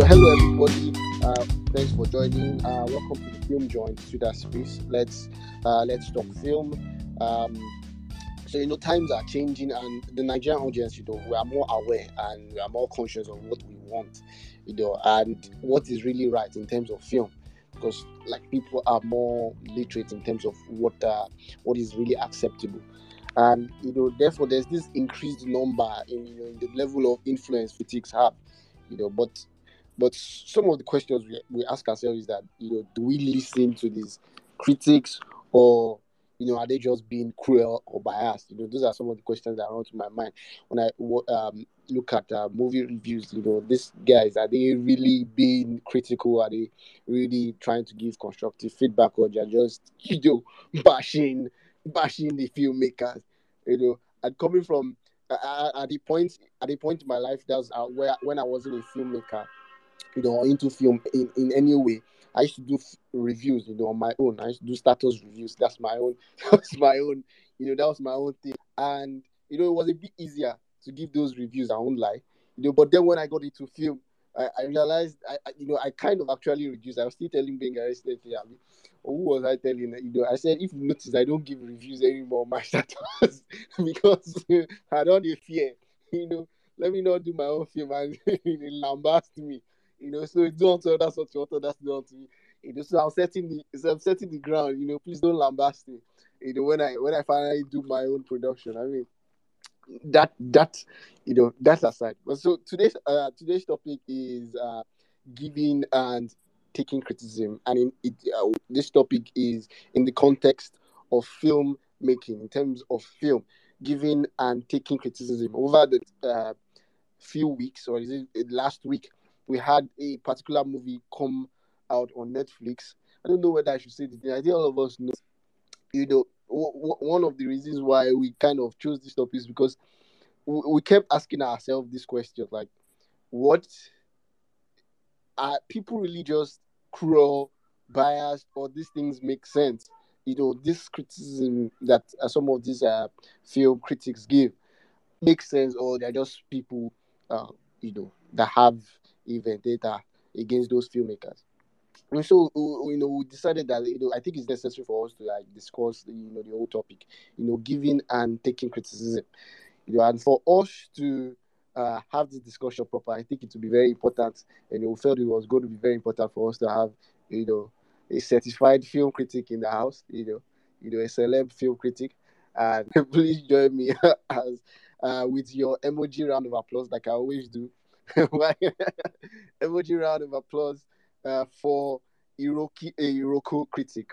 So, hello everybody. Uh, thanks for joining. Uh, welcome to the Film Joint that space. Let's uh, let's talk film. Um, so you know times are changing, and the Nigerian audience, you know, we are more aware and we are more conscious of what we want, you know, and what is really right in terms of film, because like people are more literate in terms of what uh, what is really acceptable and you know therefore there's this increased number in you know in the level of influence critics have you know but but some of the questions we, we ask ourselves is that you know do we listen to these critics or you know are they just being cruel or biased? You know those are some of the questions that run to my mind when i um, look at uh, movie reviews. You know these guys are they really being critical? Are they really trying to give constructive feedback or they're just you know bashing bashing the filmmakers, you know, and coming from uh, at the point at the point in my life that's uh, where when I wasn't a filmmaker, you know, into film in, in any way. I used to do f- reviews, you know, on my own. I used to do status reviews. That's my own. That's my own. You know, that was my own thing. And you know, it was a bit easier to give those reviews. I won't lie. You know, but then when I got into film, I, I realized, I, I, you know, I kind of actually reduced. I was still telling Benga yesterday, I oh, mean, who was I telling? You know, I said, if you notice, I don't give reviews anymore my status because I don't fear. You know, let me not do my own film and lambast me. You know, so don't tell that's what you want, that's not to me. You know, so I'm setting the so I'm setting the ground. You know, please don't lambast me. You know, when I when I finally do my own production, I mean, that that you know that aside. But so today's uh, today's topic is uh, giving and taking criticism, and in it, uh, this topic is in the context of film making, in terms of film, giving and taking criticism. Over the uh, few weeks, or is it last week, we had a particular movie come out on Netflix. I don't know whether I should say this. I think all of us know. You know, w- w- one of the reasons why we kind of chose this topic is because we, we kept asking ourselves this question, like, what are people really just cruel, biased, or these things make sense? You know, this criticism that uh, some of these uh, film critics give makes sense, or they're just people, uh, you know, that have a vendetta against those filmmakers. And so, you know, we decided that you know, I think it's necessary for us to like discuss, you know, the whole topic, you know, giving and taking criticism, you know, and for us to uh, have this discussion proper, I think it will be very important, and we felt it was going to be very important for us to have, you know, a certified film critic in the house, you know, you know, a celeb film critic, and please join me as uh, with your emoji round of applause, like I always do. emoji round of applause uh, for Iroki, a Iroko critic.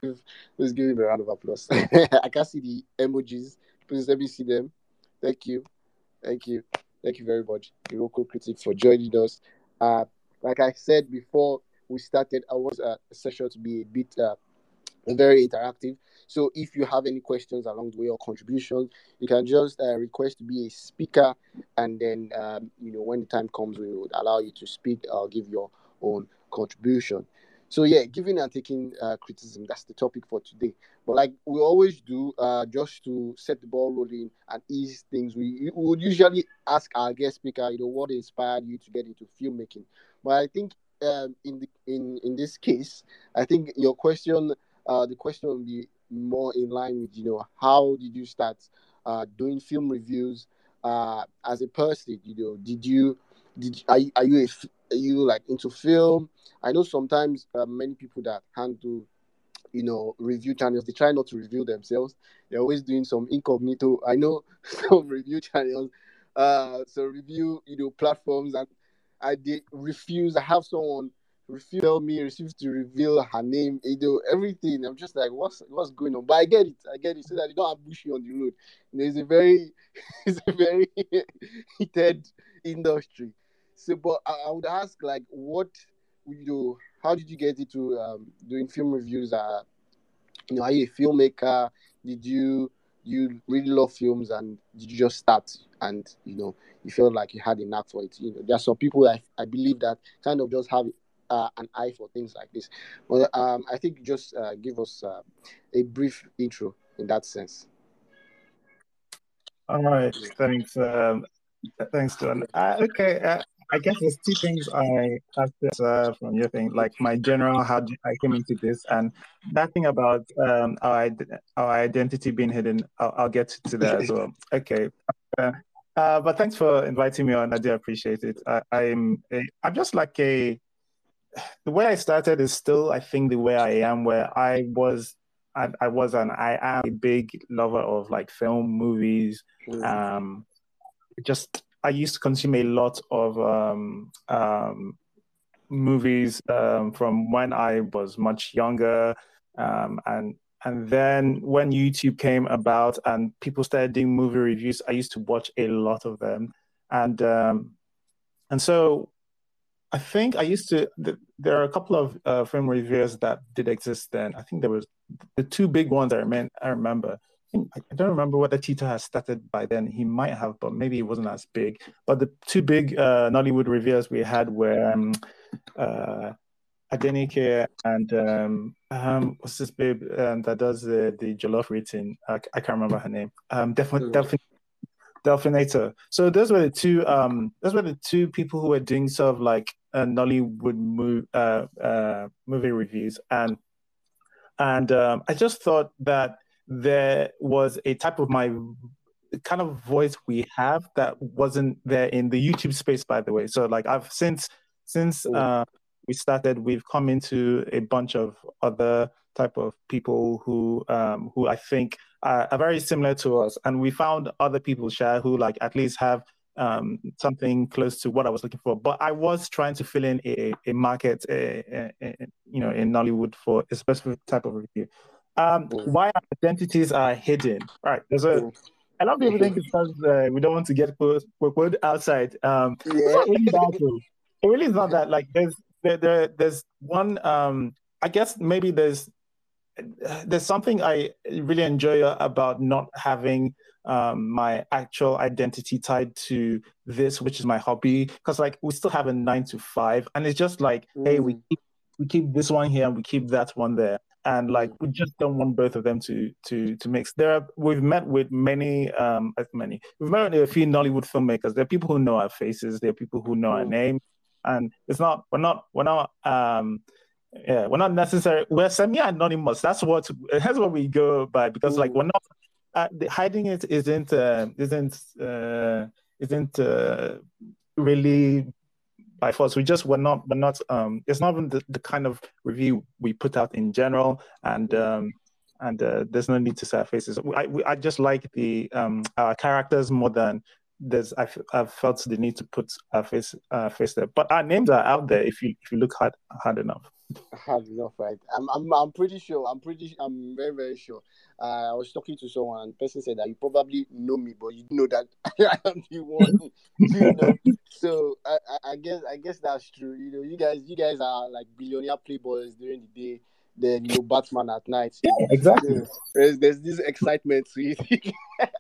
Please give him a round of applause. I can see the emojis. Please let me see them. Thank you. Thank you. Thank you very much, Iroko critic, for joining us. Uh, like I said before we started, I was a session to be a bit uh, very interactive. So if you have any questions along the way or contributions, you can just uh, request to be a speaker, and then um, you know when the time comes, we would allow you to speak or give your own contribution. So yeah, giving and taking uh, criticism, that's the topic for today. But like we always do, uh, just to set the ball rolling and ease things, we, we would usually ask our guest speaker, you know, what inspired you to get into filmmaking. But I think um, in the in in this case, I think your question, uh, the question will be more in line with you know how did you start uh, doing film reviews uh, as a person? You know, did you did are, are you a, are you like into film? I know sometimes uh, many people that handle, you know, review channels, they try not to reveal themselves. They're always doing some incognito. I know some review channels, uh, so review, you know, platforms, and I did refuse. I have someone refuse me, refuse to reveal her name, know, everything. I'm just like, what's what's going on? But I get it, I get it, so that you don't ambush you on the road. You know, it's a very, it's a very heated industry. So, but I, I would ask, like, what you know, how did you get into um, doing film reviews? Uh, you know, are you a filmmaker? Did you you really love films and did you just start and you know you felt like you had knack for it? You know, there are some people I, I believe that kind of just have uh, an eye for things like this. Well, um, I think just uh, give us uh, a brief intro in that sense. All right, thanks. Um, thanks, John. Uh, okay, uh, I guess there's two things I have to observe from your thing, like my general how I came into this, and that thing about um, our our identity being hidden. I'll, I'll get to that as well. Okay. Uh, uh, but thanks for inviting me on. I do appreciate it. I, I'm a, I'm just like a the way I started is still I think the way I am where I was I, I was and I am a big lover of like film movies. Mm. Um, just I used to consume a lot of um, um, movies um, from when I was much younger, um, and and then when YouTube came about and people started doing movie reviews, I used to watch a lot of them, and um, and so I think I used to. there are a couple of uh, film reviewers that did exist then. I think there was the two big ones I, rem- I remember. I, I don't remember whether Tito has started by then. He might have, but maybe it wasn't as big. But the two big uh, Nollywood reviewers we had were um, uh, Adenike and um, um, what's this babe um, that does the the jollof rating? I, I can't remember her name. Um, definitely, definitely. Delphinator. So those were the two. Um, those were the two people who were doing sort of like a Nollywood move, uh, uh, movie reviews, and and um, I just thought that there was a type of my kind of voice we have that wasn't there in the YouTube space, by the way. So like I've since since uh, we started, we've come into a bunch of other type of people who um, who I think are, are, very similar to us, and we found other people share who like at least have um, something close to what I was looking for. But I was trying to fill in a, a market, a, a, you know, in Nollywood for a specific type of review. Um, mm. Why identities are hidden? Right, there's a. Mm. A lot of people think it's because uh, we don't want to get quote, quote outside. Um, yeah. Really that, it really is not that. Like there's there, there there's one. Um, I guess maybe there's there's something I really enjoy about not having um, my actual identity tied to this, which is my hobby. Because like we still have a nine to five, and it's just like, mm. hey, we mm. keep, we keep this one here and we keep that one there, and like we just don't want both of them to to to mix. There, are, we've met with many, um, many. We've met with a few Nollywood filmmakers. There are people who know our faces. There are people who know mm. our name, and it's not we're not we're not um yeah, we're not necessarily we're semi-anonymous. That's what that's what we go by because Ooh. like we're not uh, hiding it isn't uh, isn't uh, isn't uh, really by force. We just we're not we're not um it's not even the, the kind of review we put out in general and um and uh, there's no need to say faces. I I just like the um our characters more than there's I've, I've felt the need to put our face face there. But our names are out there if you if you look hard hard enough. Hard enough, right? I'm I'm I'm pretty sure. I'm pretty. I'm very very sure. Uh, I was talking to someone, and the person said that you probably know me, but you know that I am the one. you know? So I, I guess I guess that's true. You know, you guys you guys are like billionaire playboys during the day then you Batman at night. Yeah, exactly. There's, there's this excitement to it.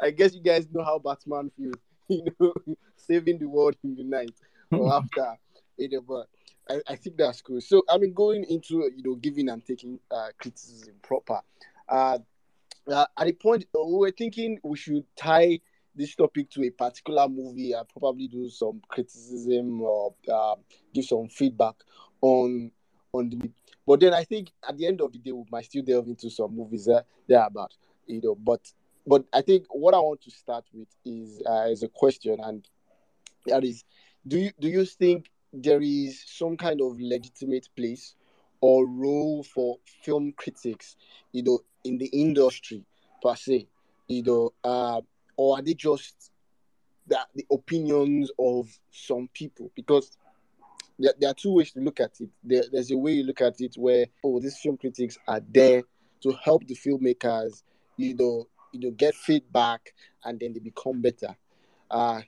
I guess you guys know how Batman feels, you know, saving the world in the night or after. You know, but I, I think that's cool. So I mean, going into you know giving and taking uh, criticism proper. Uh, uh, at the point we were thinking we should tie this topic to a particular movie and probably do some criticism or uh, give some feedback on on the. But then I think at the end of the day we might still delve into some movies there, there about you know. But but I think what I want to start with is uh, is a question, and that is, do you do you think there is some kind of legitimate place or role for film critics, you know, in the industry per se, you know, uh, or are they just that the opinions of some people? Because there, there, are two ways to look at it. There, there's a way you look at it where, oh, these film critics are there to help the filmmakers, you know, you know, get feedback and then they become better. Uh,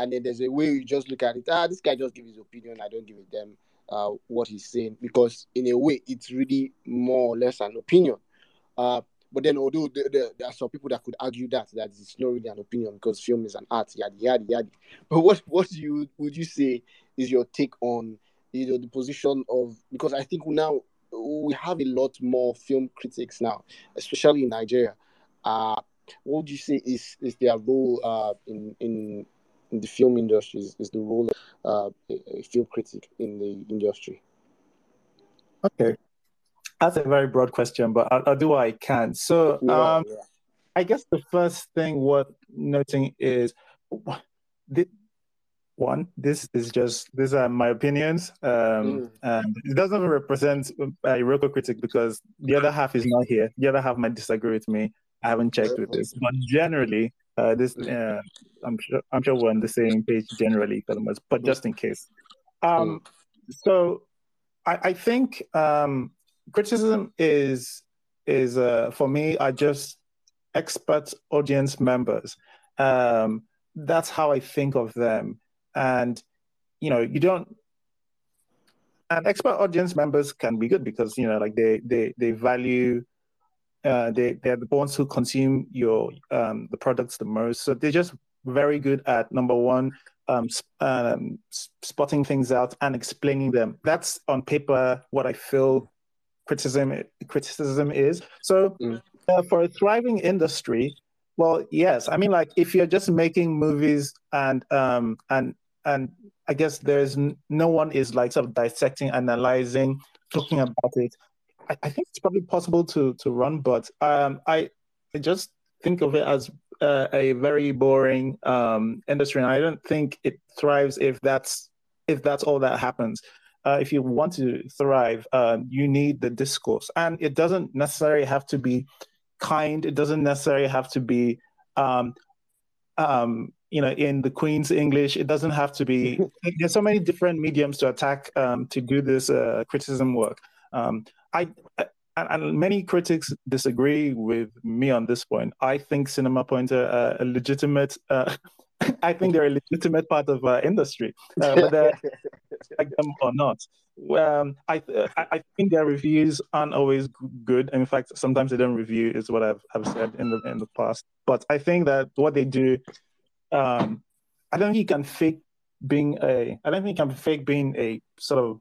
and then there's a way you just look at it. Ah, this guy just give his opinion. I don't give a damn uh, what he's saying because in a way it's really more or less an opinion. Uh, but then although the, the, there are some people that could argue that that it's not really an opinion because film is an art, yada yada yada. But what what you would you say is your take on you know the position of because I think now we have a lot more film critics now, especially in Nigeria. Uh, what would you say is is their role uh, in in in the film industry is, is the role of uh, a, film critic in the industry? Okay, that's a very broad question, but I'll, I'll do what I can. So, yeah, um, yeah. I guess the first thing worth noting is the, one, this is just these are my opinions, um, mm. and it doesn't represent a Iroko critic because the other half is not here. The other half might disagree with me. I haven't checked with this, but generally, uh, this uh, I'm sure I'm sure we're on the same page generally, but just in case. Um, so I, I think um, criticism is is uh, for me are just expert audience members. Um, that's how I think of them, and you know you don't. And expert audience members can be good because you know like they they they value uh, they they're the ones who consume your um, the products the most. So they're just very good at number one, um, um, spotting things out and explaining them. That's on paper what I feel criticism criticism is. So mm. uh, for a thriving industry, well, yes, I mean like if you're just making movies and um and and I guess there's no one is like sort of dissecting, analyzing, talking about it. I, I think it's probably possible to to run, but um, I, I just think of it as uh, a very boring um, industry, and I don't think it thrives if that's if that's all that happens. Uh, if you want to thrive, uh, you need the discourse, and it doesn't necessarily have to be kind. It doesn't necessarily have to be, um, um, you know, in the Queen's English. It doesn't have to be. There's so many different mediums to attack um, to do this uh, criticism work. Um, I, and many critics disagree with me on this point. I think Cinema Point are a legitimate. Uh, I think they're a legitimate part of our uh, industry, uh, whether like them or not. Um, I, I think their reviews aren't always good. In fact, sometimes they don't review, is what I've, I've said in the in the past. But I think that what they do, um, I don't think you can fake being a. I don't think you can fake being a sort of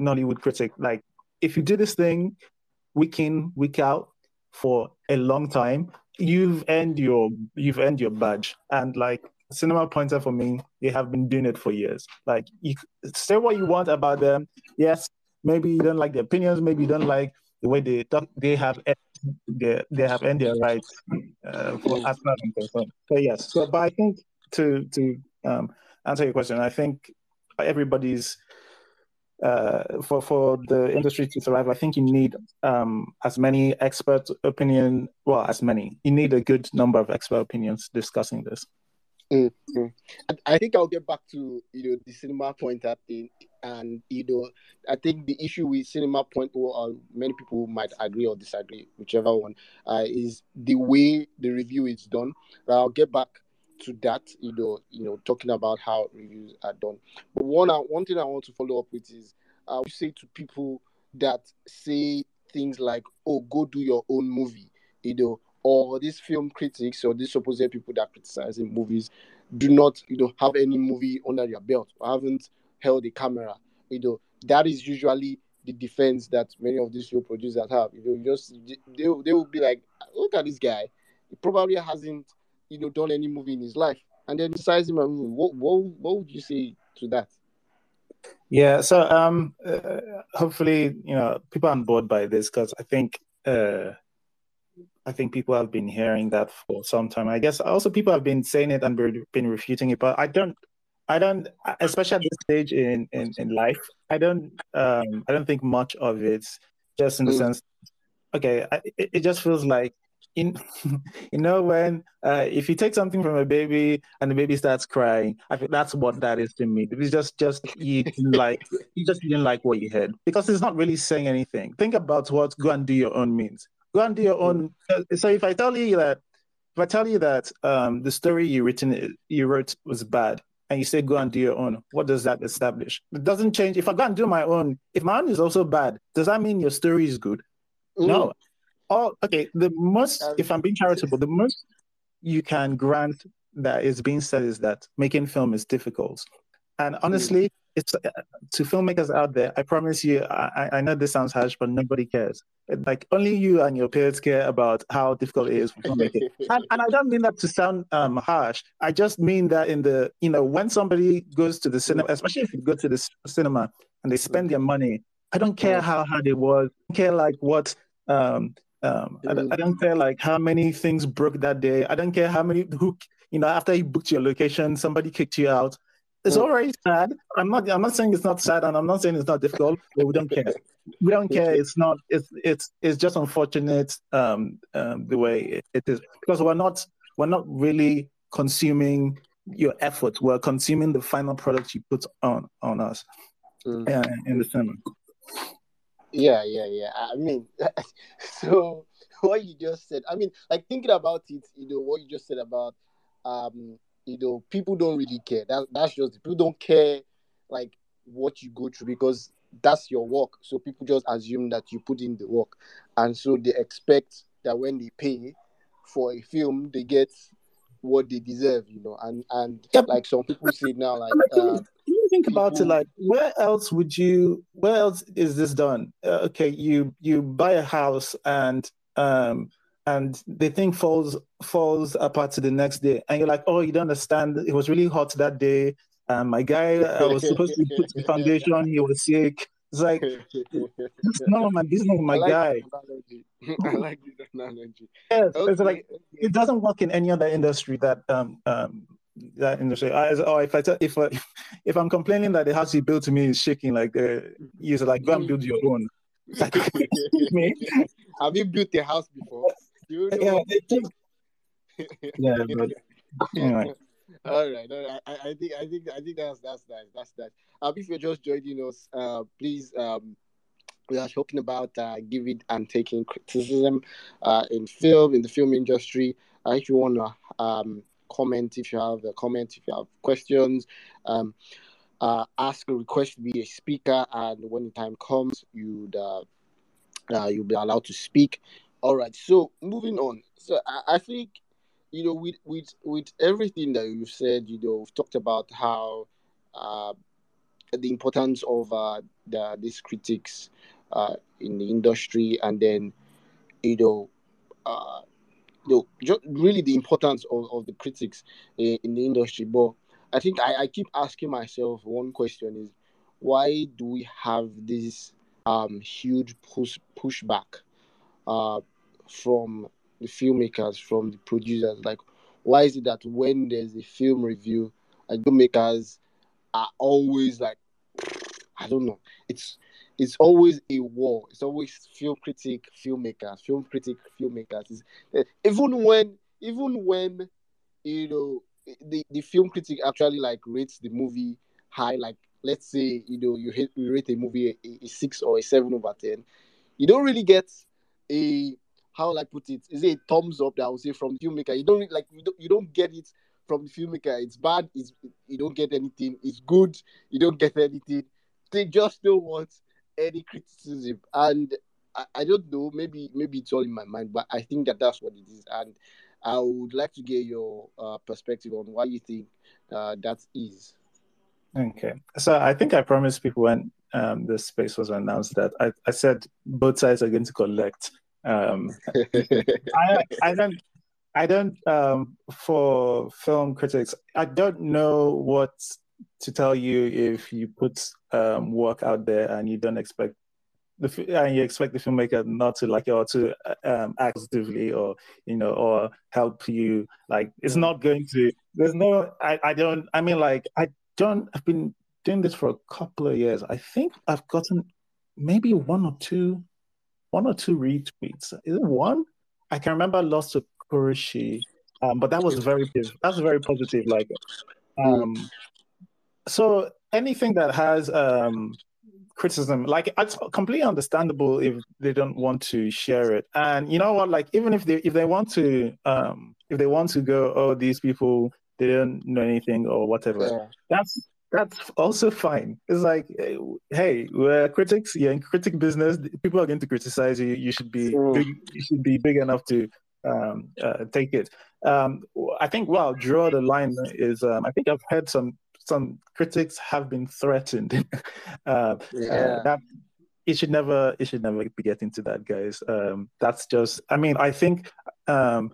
Nollywood critic. Like if you do this thing week in, week out for a long time, you've earned your you've earned your badge. And like Cinema Pointer for me, they have been doing it for years. Like you say what you want about them. Yes, maybe you don't like the opinions, maybe you don't like the way they talk. They have they, they have earned their rights uh, for as far as. So yes, so but I think to to um, answer your question, I think everybody's uh, for for the industry to survive, I think you need um, as many expert opinion. Well, as many, you need a good number of expert opinions discussing this. Mm-hmm. I think I'll get back to you know the cinema pointer thing, and you know I think the issue with cinema point, or many people might agree or disagree, whichever one, uh, is the way the review is done. I'll get back to that, you know, you know, talking about how reviews are done. But one, uh, one thing I want to follow up with is, I would say to people that say things like, "Oh, go do your own movie," you know, or these film critics or these supposed people that criticizing movies do not, you know, have any movie under their belt or haven't held a camera. You know, that is usually the defense that many of these film producers have. You know, just they they will be like, "Look at this guy. He probably hasn't." You know done any movie in his life, and then decides him a movie. What what what would you say to that? Yeah, so um, uh, hopefully you know people are on board by this because I think uh, I think people have been hearing that for some time. I guess also people have been saying it and been refuting it, but I don't. I don't, especially at this stage in, in, in life, I don't, um, I don't think much of it. Just in the mm. sense, okay, I, it, it just feels like in, you know when uh, if you take something from a baby and the baby starts crying i think that's what that is to me. It's just just you like you just didn't like what you heard because it's not really saying anything. Think about what go and do your own means. Go and do your own so if i tell you that if i tell you that um, the story you written you wrote was bad and you say go and do your own what does that establish? It doesn't change. If i go and do my own if my own is also bad does that mean your story is good? No all okay. The most, um, if I'm being charitable, the most you can grant that is being said is that making film is difficult. And honestly, mm. it's uh, to filmmakers out there. I promise you, I, I know this sounds harsh, but nobody cares. Like only you and your peers care about how difficult it is for filmmaking. and, and I don't mean that to sound um, harsh. I just mean that in the you know when somebody goes to the cinema, especially if you go to the cinema and they spend their money, I don't care how hard it was. I don't care like what um, um, I, I, don't care like how many things broke that day. I don't care how many who you know after you booked your location, somebody kicked you out. It's mm. already sad. I'm not. I'm not saying it's not sad, and I'm not saying it's not difficult. But we don't care. We don't care. It's not. It's it's it's just unfortunate um, um, the way it, it is because we're not we're not really consuming your effort. We're consuming the final product you put on on us mm. uh, in the cinema. Yeah, yeah, yeah. I mean, so what you just said. I mean, like thinking about it, you know, what you just said about, um, you know, people don't really care. That that's just people don't care, like what you go through because that's your work. So people just assume that you put in the work, and so they expect that when they pay for a film, they get what they deserve. You know, and and yep. like some people say now, like. Uh, think about it like where else would you where else is this done? Uh, okay you you buy a house and um and the thing falls falls apart to the next day and you're like oh you don't understand. It was really hot that day and my guy I was supposed to put the foundation he was sick. It's like it's none of my business my I guy. I like this analogy. Yes okay. it's like it doesn't work in any other industry that um um that industry. I, oh, if I tell, if uh, if I'm complaining that the house you built to me is shaking, like uh, you're like go and build your own. Like, me. Have you built a house before? You know yeah, yeah, but anyway. All right, all right. I, I, think I think I think that's that's nice. That's that. Um, if you're just joining us, uh, please um, we are talking about uh, giving and taking criticism uh, in film in the film industry. Uh, if you want to um, comment if you have a comment, if you have questions. Um, uh, ask a request to be a speaker, and when the time comes, you'd uh, uh, you'll be allowed to speak. All right. So moving on. So I, I think you know with with with everything that you've said, you know, we've talked about how uh, the importance of uh, the these critics uh, in the industry, and then you know just really the importance of, of the critics in, in the industry. But I think I, I keep asking myself one question is why do we have this um, huge push pushback uh, from the filmmakers, from the producers? Like, why is it that when there's a film review, like filmmakers are always like, I don't know, it's it's always a war. It's always film critic, filmmaker, film critic, filmmakers. It's, eh, even when, even when, you know, the, the film critic actually like rates the movie high, like let's say you know you, you rate a movie a, a, six or a seven over ten, you don't really get a how will I put it? Is it a thumbs up that I would say from the filmmaker? You don't like you don't, you don't get it from the filmmaker. It's bad. It's you don't get anything. It's good. You don't get anything. They just don't want any criticism, and I, I don't know. Maybe maybe it's all in my mind, but I think that that's what it is, and I would like to get your uh, perspective on why you think uh, that is. Okay, so I think I promised people when um, this space was announced that I, I said both sides are going to collect. Um, I, I don't I don't um, for film critics. I don't know what to tell you if you put um, work out there and you don't expect the and you expect the filmmaker not to like or to um, act positively or you know or help you like it's not going to there's no I, I don't i mean like i don't i've been doing this for a couple of years. I think i've gotten maybe one or two one or two retweets. Is it one? I can remember lost to kurishi um, but that was very that's very positive like um so anything that has um, criticism, like it's completely understandable if they don't want to share it. And you know what? Like even if they if they want to um, if they want to go, oh, these people they don't know anything or whatever. Yeah. That's that's also fine. It's like, hey, we're critics. You're in critic business. People are going to criticize you. You should be big, you should be big enough to um, uh, take it. Um, I think well, draw the line is. Um, I think I've heard some some critics have been threatened. uh, Yeah. uh, that it should never it should never be getting to that, guys. Um, that's just. I mean, I think um,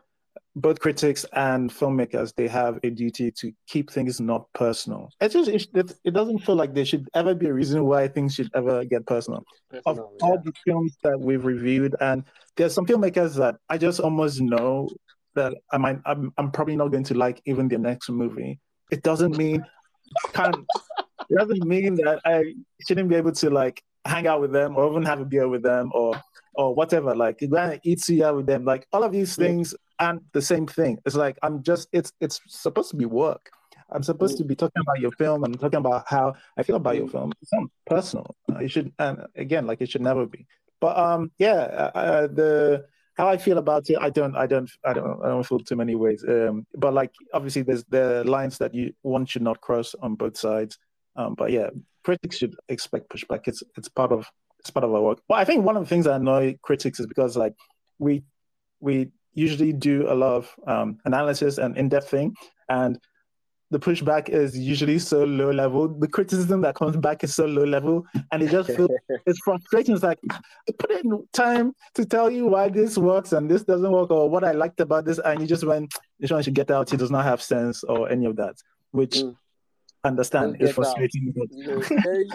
both critics and filmmakers they have a duty to keep things not personal. It just it, it doesn't feel like there should ever be a reason why things should ever get personal. Of Personal, all the films that we've reviewed, and there's some filmmakers that I just almost know that I might I'm, I'm probably not going to like even their next movie. It doesn't mean can't it doesn't mean that I shouldn't be able to like hang out with them or even have a beer with them or or whatever. Like go and eat suya with them. Like all of these things aren't the same thing. It's like I'm just it's it's supposed to be work. I'm supposed to be talking about your film and talking about how I feel about your film. It's not personal. It should and again like it should never be. But um yeah, uh, uh, the how I feel about it, I don't, I don't, I don't, I don't feel too many ways. Um, but like obviously, there's the lines that you one should not cross on both sides. Um, but yeah, critics should expect pushback. It's it's part of it's part of our work. But I think one of the things that annoy critics is because like we we usually do a lot of um, analysis and in depth thing, and the pushback is usually so low level. The criticism that comes back is so low level, and it just feels it's frustrating. It's like I put in time to tell you why this works and this doesn't work, or what I liked about this, and you just went, this one should get out. He does not have sense or any of that, which Mm. Understand is frustrating. But you know, very,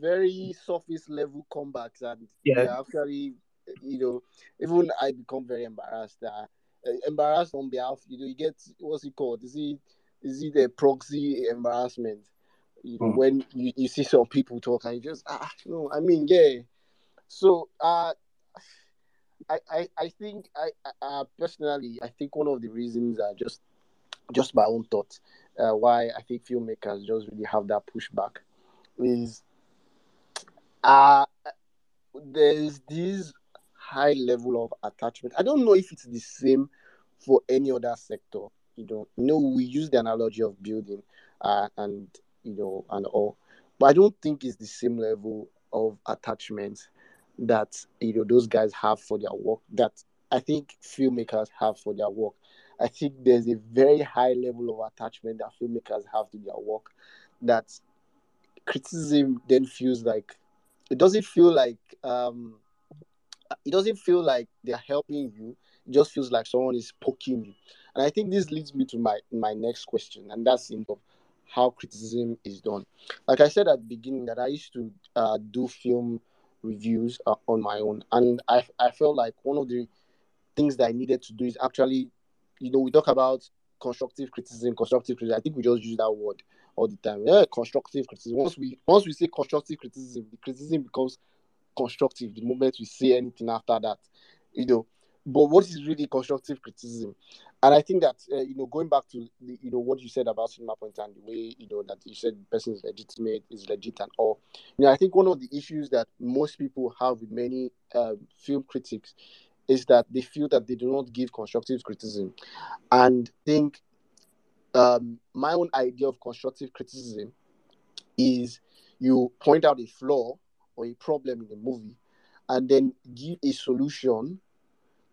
very surface level comebacks, and Yeah. actually, you know, even I become very embarrassed. Uh, embarrassed on behalf, you know, you get what's it called? Is it is it a proxy embarrassment? You know, Mm. when you, you see some people talk and you just ah no, I mean yeah. So uh I I, I think I I- uh, personally I think one of the reasons are just just my own thoughts uh, why I think filmmakers just really have that pushback is uh there's this high level of attachment. I don't know if it's the same for any other sector. You know, you know, we use the analogy of building uh, and you know and all, but I don't think it's the same level of attachment that you know those guys have for their work that I think filmmakers have for their work. I think there's a very high level of attachment that filmmakers have to their work that criticism then feels like it doesn't feel like um it doesn't feel like they're helping you just feels like someone is poking you. And i think this leads me to my my next question and that's in of how criticism is done. Like i said at the beginning that i used to uh, do film reviews uh, on my own. And I, I felt like one of the things that i needed to do is actually you know we talk about constructive criticism constructive criticism. I think we just use that word all the time. Yeah constructive criticism. Once we once we say constructive criticism the criticism becomes constructive the moment we say anything after that. You know but what is really constructive criticism? And i think that uh, you know going back to the, you know what you said about cinema point and the way you know that you said the person is legitimate is legit and all. You know i think one of the issues that most people have with many um, film critics is that they feel that they do not give constructive criticism. And think um, my own idea of constructive criticism is you point out a flaw or a problem in a movie and then give a solution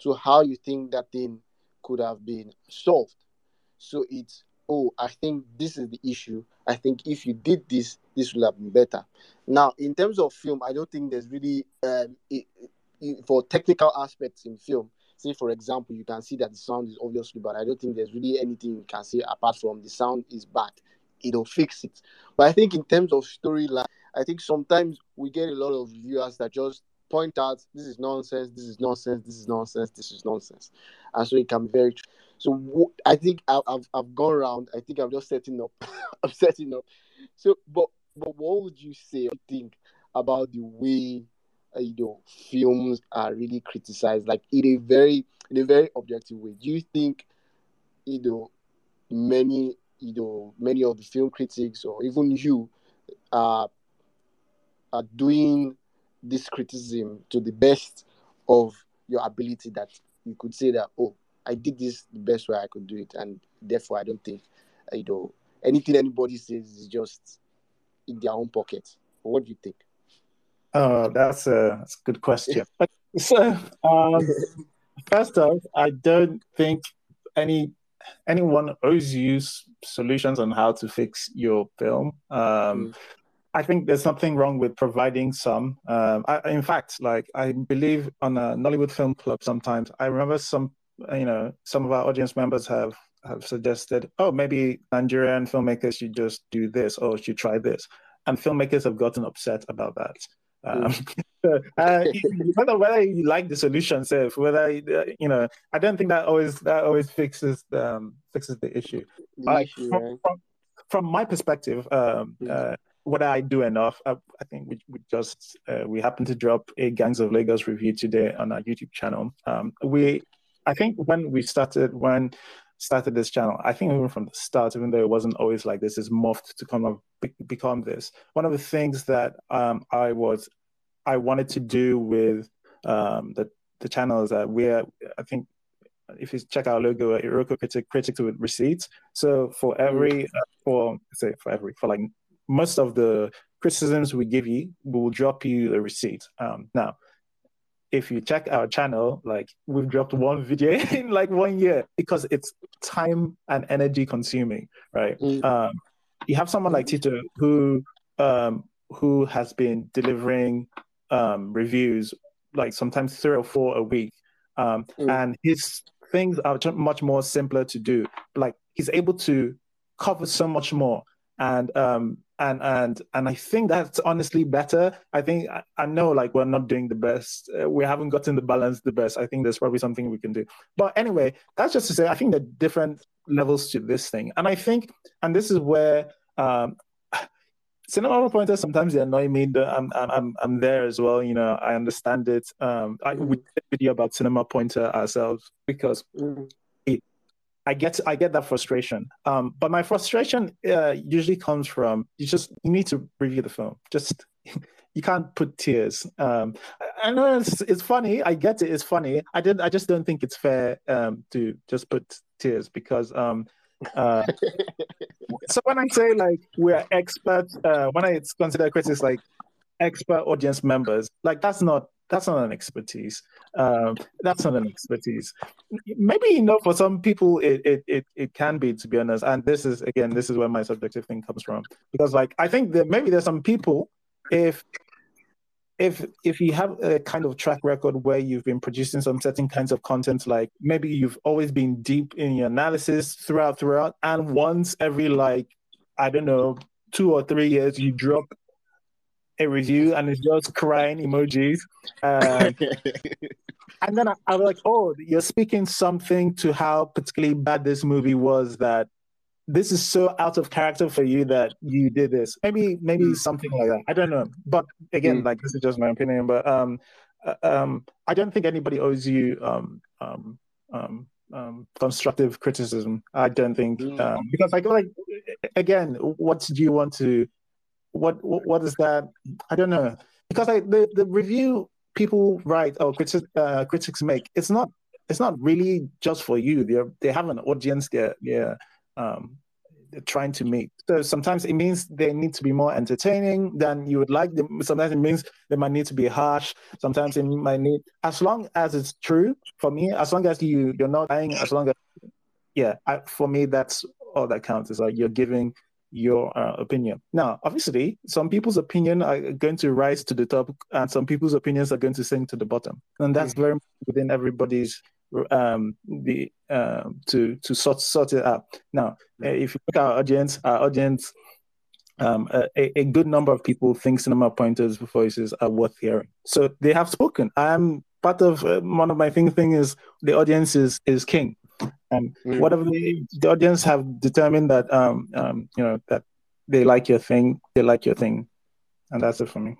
to how you think that thing could have been solved. So it's, oh, I think this is the issue. I think if you did this, this would have been better. Now, in terms of film, I don't think there's really, um, it, it, for technical aspects in film, say for example, you can see that the sound is obviously bad. I don't think there's really anything you can say apart from the sound is bad. It'll fix it. But I think in terms of storyline, I think sometimes we get a lot of viewers that just point out this is nonsense, this is nonsense, this is nonsense, this is nonsense, and so it can be very. True. So I think I've I've gone around. I think I'm just setting up. I'm setting up. So, but but what would you say? or Think about the way uh, you know films are really criticized, like in a very in a very objective way. Do you think you know many you know many of the film critics or even you are are doing this criticism to the best of your ability that you could say that oh i did this the best way i could do it and therefore i don't think uh, you know anything anybody says is just in their own pocket what do you think Oh, that's a, that's a good question. So, um, first off, I don't think any anyone owes you solutions on how to fix your film. Um, mm. I think there's something wrong with providing some. Um, I, in fact, like I believe on a Nollywood Film Club, sometimes I remember some, you know, some of our audience members have have suggested, oh, maybe Nigerian filmmakers should just do this or should try this, and filmmakers have gotten upset about that. Um, uh, whether whether you like the solution, self, whether you know, I don't think that always that always fixes um, fixes the issue. The issue from, right? from, from, my perspective, um, uh, what I do enough, I, I think we, we just uh, we happen to drop a Gangs of Lagos review today on our YouTube channel. Um, we, I think when we started when started this channel, I think even from the start, even though it wasn't always like this, is morphed to come of be, become this. One of the things that um, I was I wanted to do with um, the the channel is that we're I think if you check our logo, Iroko critic critic with receipts. So for every uh, for say for every for like most of the criticisms we give you, we will drop you the receipt. Um, now if you check our channel, like we've dropped one video in like one year because it's time and energy consuming, right? Mm. Um, you have someone like Tito who um, who has been delivering um, reviews like sometimes three or four a week, um, mm. and his things are much more simpler to do. Like he's able to cover so much more, and um, and and and I think that's honestly better. I think I, I know like we're not doing the best. Uh, we haven't gotten the balance the best. I think there's probably something we can do. But anyway, that's just to say I think there are different levels to this thing, and I think and this is where um, cinema pointers sometimes they annoy me. I'm I'm I'm there as well. You know, I understand it. Um, I, we did a video about cinema pointer ourselves because. Mm. I get I get that frustration. Um, but my frustration uh, usually comes from you just you need to review the film. Just you can't put tears. Um, I, I know it's, it's funny. I get it. It's funny. I did. I just don't think it's fair um, to just put tears because. Um, uh, so when I say like we're experts, uh, when I consider critics like expert audience members, like that's not that's not an expertise. Um, that's not an expertise. Maybe you know, for some people, it, it it it can be, to be honest. And this is again, this is where my subjective thing comes from. Because like I think that maybe there's some people, if if if you have a kind of track record where you've been producing some certain kinds of content, like maybe you've always been deep in your analysis throughout throughout, and once every like I don't know two or three years you drop a review and it's just crying emojis. Uh, and then I, I, was like, oh, you're speaking something to how particularly bad this movie was that this is so out of character for you that you did this. Maybe, maybe mm. something like that. I don't know. But again, mm. like this is just my opinion. But um, uh, um, I don't think anybody owes you um, um, um, um, constructive criticism. I don't think mm. um, because I go like again, what do you want to what what is that? I don't know because I, the the review people write or critics uh, critics make it's not it's not really just for you. They they have an audience. They're they're um, they're trying to meet. So sometimes it means they need to be more entertaining than you would like. Them. Sometimes it means they might need to be harsh. Sometimes it might need, as long as it's true for me, as long as you you're not lying, as long as yeah, I, for me that's all that counts. Is like you're giving your uh, opinion. Now, obviously, some people's opinion are going to rise to the top, and some people's opinions are going to sink to the bottom, and that's mm-hmm. very within everybody's um the um to to sort sort it out. Now, mm-hmm. if you look at our audience, our audience. Um, a, a good number of people think cinema pointers voices are worth hearing. So they have spoken. I'm part of uh, one of my thing thing is the audience is is king and mm. whatever the, the, audience have determined that um, um, you know that they like your thing, they like your thing, and that's it for me.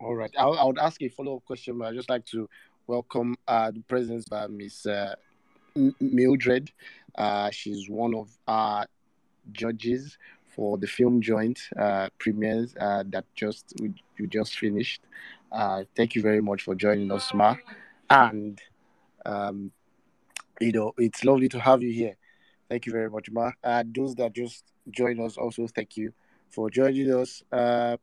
All right, I, I would ask a follow up question, but I just like to welcome uh, the presence by Miss uh, Mildred. Uh, she's one of our judges for the film joint uh, premieres uh, that just we, we just finished. Uh, thank you very much for joining us, Ma. And um, you know, it's lovely to have you here. Thank you very much, Ma. And those that just joined us, also thank you for joining us. Uh,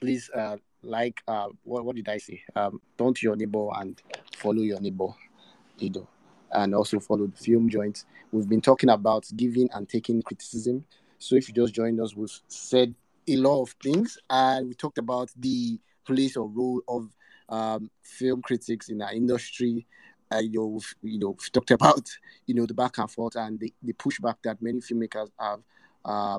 please uh, like uh, what, what did I say? Um, don't your neighbor and follow your neighbor. You know. and also follow the film joint. We've been talking about giving and taking criticism. So if you just joined us, we've said a lot of things, and we talked about the place or role of um, film critics in our industry. Uh, you know, you know, we've talked about you know the back and forth and the, the pushback that many filmmakers have uh,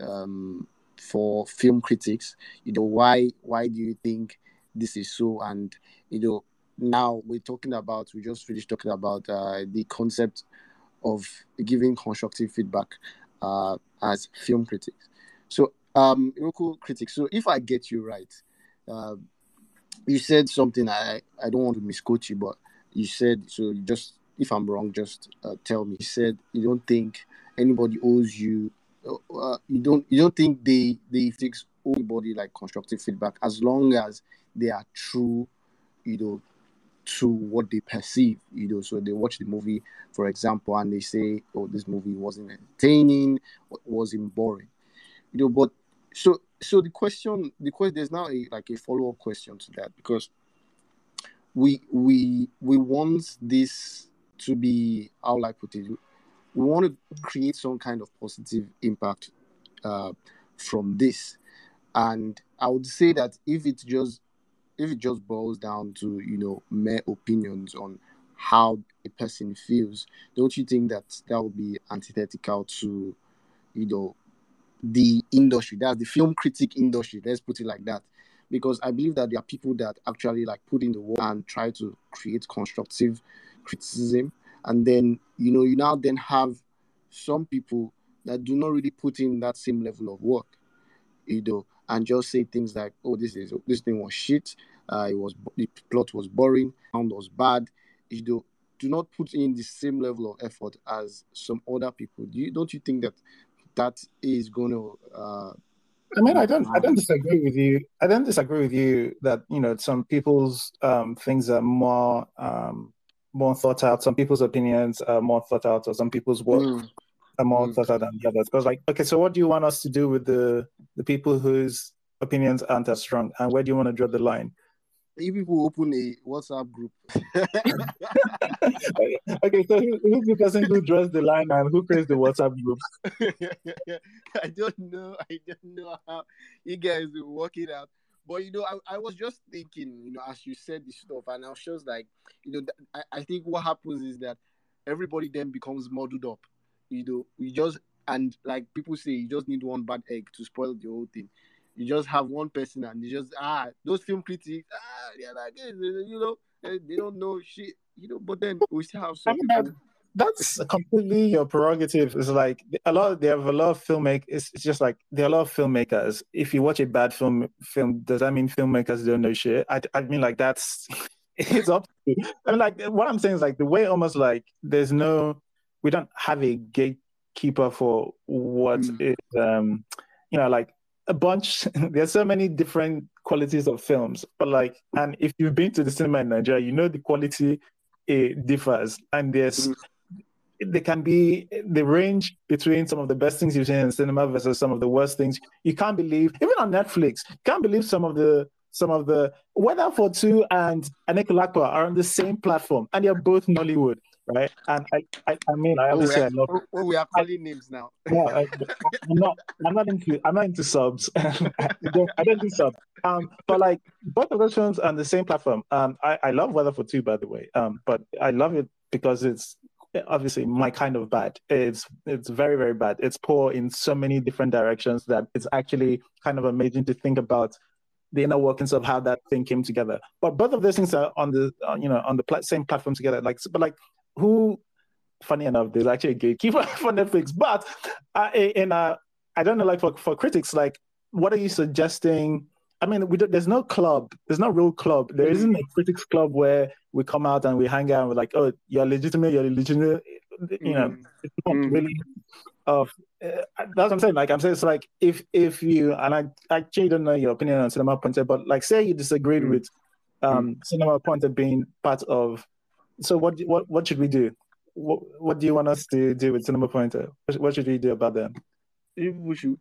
um, for film critics. You know, why why do you think this is so? And you know, now we're talking about we just finished talking about uh, the concept of giving constructive feedback uh, as film critics. So, um, local critics. So, if I get you right, uh, you said something. I I don't want to misquote you, but you said so. Just if I'm wrong, just uh, tell me. You said you don't think anybody owes you. Uh, you don't you don't think they they fix anybody like constructive feedback as long as they are true, you know, to what they perceive, you know. So they watch the movie, for example, and they say, "Oh, this movie wasn't entertaining, wasn't boring," you know. But so, so the question, the question, there's now a like a follow up question to that because we we we want this to be how I put it. We want to create some kind of positive impact uh, from this, and I would say that if it's just if it just boils down to you know mere opinions on how a person feels don't you think that that would be antithetical to you know the industry? That's the film critic industry let's put it like that because i believe that there are people that actually like put in the work and try to create constructive criticism and then you know you now then have some people that do not really put in that same level of work you know and just say things like, "Oh, this is this thing was shit. Uh, it was the plot was boring, sound was bad." You know, do not put in the same level of effort as some other people. Do you don't you think that that is going to? Uh, I mean, I don't, I don't disagree with you. I don't disagree with you that you know some people's um, things are more um, more thought out. Some people's opinions are more thought out, or some people's work mm are more mm. thought out than the others. Because like, okay, so what do you want us to do with the the people whose opinions aren't as strong, and where do you want to draw the line? If people open a WhatsApp group. okay, so who, who's the person who draws the line and who creates the WhatsApp group? I don't know. I don't know how you guys will work it out. But you know, I, I was just thinking, you know, as you said this stuff, and I was just like, you know, I, I think what happens is that everybody then becomes muddled up you know, we just and like people say, you just need one bad egg to spoil the whole thing. You just have one person, and you just ah, those film critics, ah, yeah, like you know, they don't know shit, you know. But then we still have some. That's completely your prerogative. It's like a lot. They have a lot of filmmakers. It's, it's just like there are a lot of filmmakers. If you watch a bad film, film does that mean filmmakers don't know shit? I, I mean, like that's it's up. To I mean, like what I'm saying is like the way almost like there's no we don't have a gatekeeper for what mm. is um you know like a bunch there's so many different qualities of films but like and if you've been to the cinema in nigeria you know the quality it differs and there's mm. there can be the range between some of the best things you've seen in cinema versus some of the worst things you can't believe even on netflix can't believe some of the some of the Weather for Two and Anikulapo are on the same platform and they're both Nollywood right? And I, I, I mean, I always oh, say I love. Oh, we are calling names now. yeah, I, am not. I'm not into. I'm not into subs. I, don't, I don't do subs. Um, but like both of those films on the same platform. Um, I, I love Weather for Two, by the way. Um, but I love it because it's obviously my kind of bad. It's it's very very bad. It's poor in so many different directions that it's actually kind of amazing to think about the inner workings of how that thing came together. But both of those things are on the uh, you know on the pl- same platform together. Like but like who, funny enough, there's actually a gatekeeper for Netflix. But uh, in uh, I don't know, like for, for critics, like what are you suggesting? I mean, we there's no club. There's no real club. There isn't a critics club where we come out and we hang out and we're like, oh, you're legitimate, you're legitimate. You know, mm. it's not mm. really of. Uh, that's what I'm saying. Like I'm saying, it's like if if you and I actually don't know your opinion on Cinema Pointer, but like say you disagreed mm. with um, mm. Cinema Pointer being part of so what what what should we do? What what do you want us to do with Cinema Pointer? What should we do about them? We should.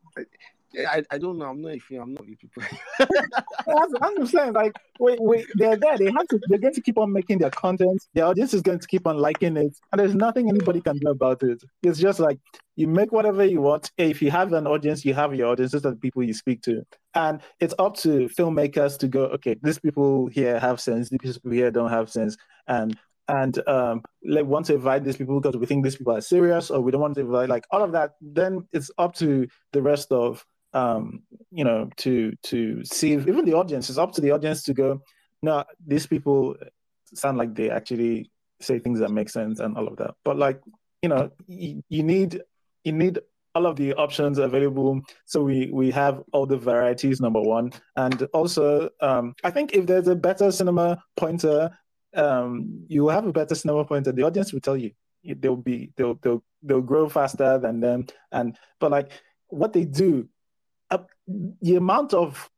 I, I don't know. I'm not a film. I'm not a people. I'm just saying. Like, wait, wait, they're there. They have to. They're going to keep on making their content. The audience is going to keep on liking it, and there's nothing anybody can do about it. It's just like you make whatever you want. If you have an audience, you have your audience. Those are the people you speak to, and it's up to filmmakers to go. Okay, these people here have sense. These people here don't have sense, and and um, like want to invite these people because we think these people are serious, or we don't want to invite like all of that. Then it's up to the rest of um, you know to to see if, even the audience. It's up to the audience to go. No, these people sound like they actually say things that make sense and all of that. But like you know, you, you need you need all of the options available so we we have all the varieties number one and also um, i think if there's a better cinema pointer um, you have a better cinema pointer the audience will tell you they'll be they'll they'll they'll grow faster than them and but like what they do uh, the amount of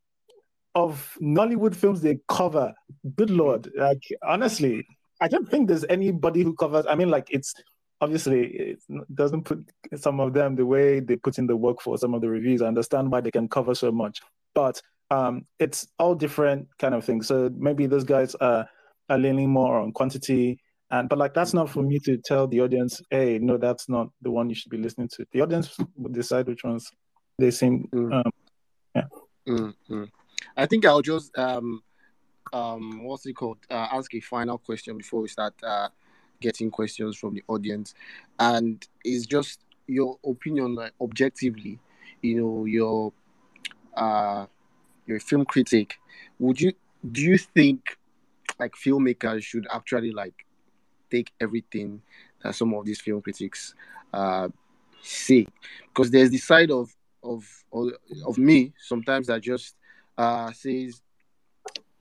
of Nollywood films they cover, good lord! Like honestly, I don't think there's anybody who covers. I mean, like it's obviously it doesn't put some of them the way they put in the work for some of the reviews. I understand why they can cover so much, but um, it's all different kind of things. So maybe those guys are, are leaning more on quantity. And but like that's not for me to tell the audience, hey, no, that's not the one you should be listening to. The audience will decide which ones they seem. Mm. Um, yeah. Mm-hmm. I think I'll just um um what's it called? Uh, ask a final question before we start uh getting questions from the audience, and it's just your opinion, like objectively, you know, your uh, you're a film critic. Would you do you think like filmmakers should actually like take everything that some of these film critics uh, say? Because there's the side of of of, me sometimes that just uh, says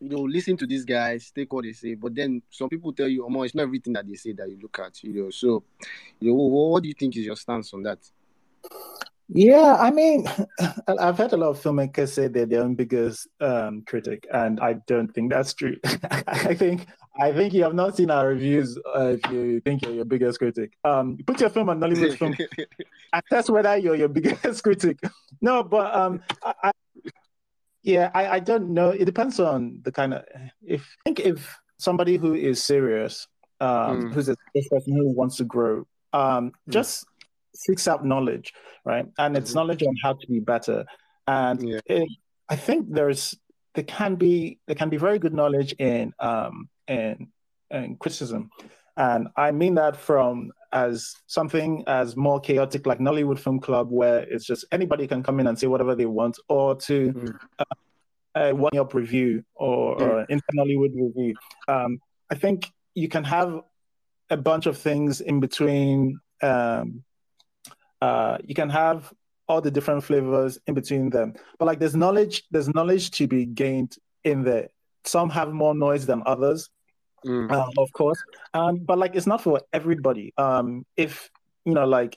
you know, listen to these guys, take what they say. But then some people tell you, oh, it's not everything that they say that you look at, you know. So, you know, what do you think is your stance on that? Yeah, I mean, I've heard a lot of filmmakers say they're their own biggest um, critic, and I don't think that's true. I think I think you have not seen our reviews uh, if you think you're your biggest critic. Um, put your film on Nollywood film and test whether you're your biggest critic. No, but um, I, yeah, I, I don't know. It depends on the kind of if I think if somebody who is serious, um, mm. who's a person who wants to grow, um, mm. just seeks out knowledge, right? And it's mm. knowledge on how to be better. And yeah. it, I think there's there can be there can be very good knowledge in um in, in criticism. And I mean that from as something as more chaotic like Nollywood Film Club, where it's just anybody can come in and say whatever they want, or to mm. uh, a one up review or, mm. or an Nollywood review. Um, I think you can have a bunch of things in between. Um, uh, you can have all the different flavors in between them, but like there's knowledge, there's knowledge to be gained in there. Some have more noise than others mm. uh, of course. Um, but like it's not for everybody. Um, if you know, like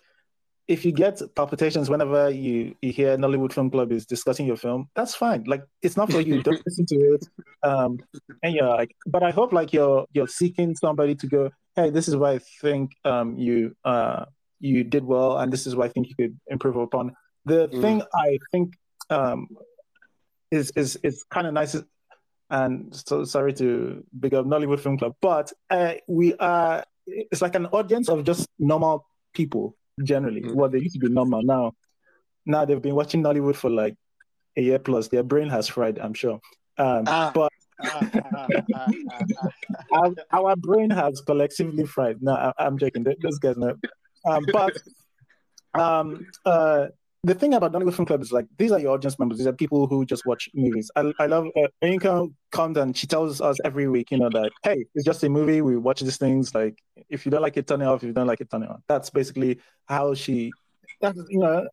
if you get palpitations whenever you, you hear Nollywood Film Club is discussing your film, that's fine. Like it's not for you. Don't listen to it. Um, and you're like, but I hope like you're you're seeking somebody to go, hey, this is why I think um you uh you did well, and this is what I think you could improve upon. The mm. thing I think um is is is kind of nice and so sorry to big up Nollywood Film Club, but uh, we are. It's like an audience of just normal people generally. Mm. Well, they used to be normal now. Now they've been watching Nollywood for like a year plus. Their brain has fried, I'm sure. Um, ah. But our, our, brain has collectively fried. No, I, am joking. Those guys know. Um, but um, uh, the thing about Nollywood Film Club is like these are your audience members. These are people who just watch movies. I, I love uh, Inka comes and she tells us every week, you know, that hey, it's just a movie. We watch these things. Like if you don't like it, turn it off. If you don't like it, turn it on. That's basically how she, that's, you know,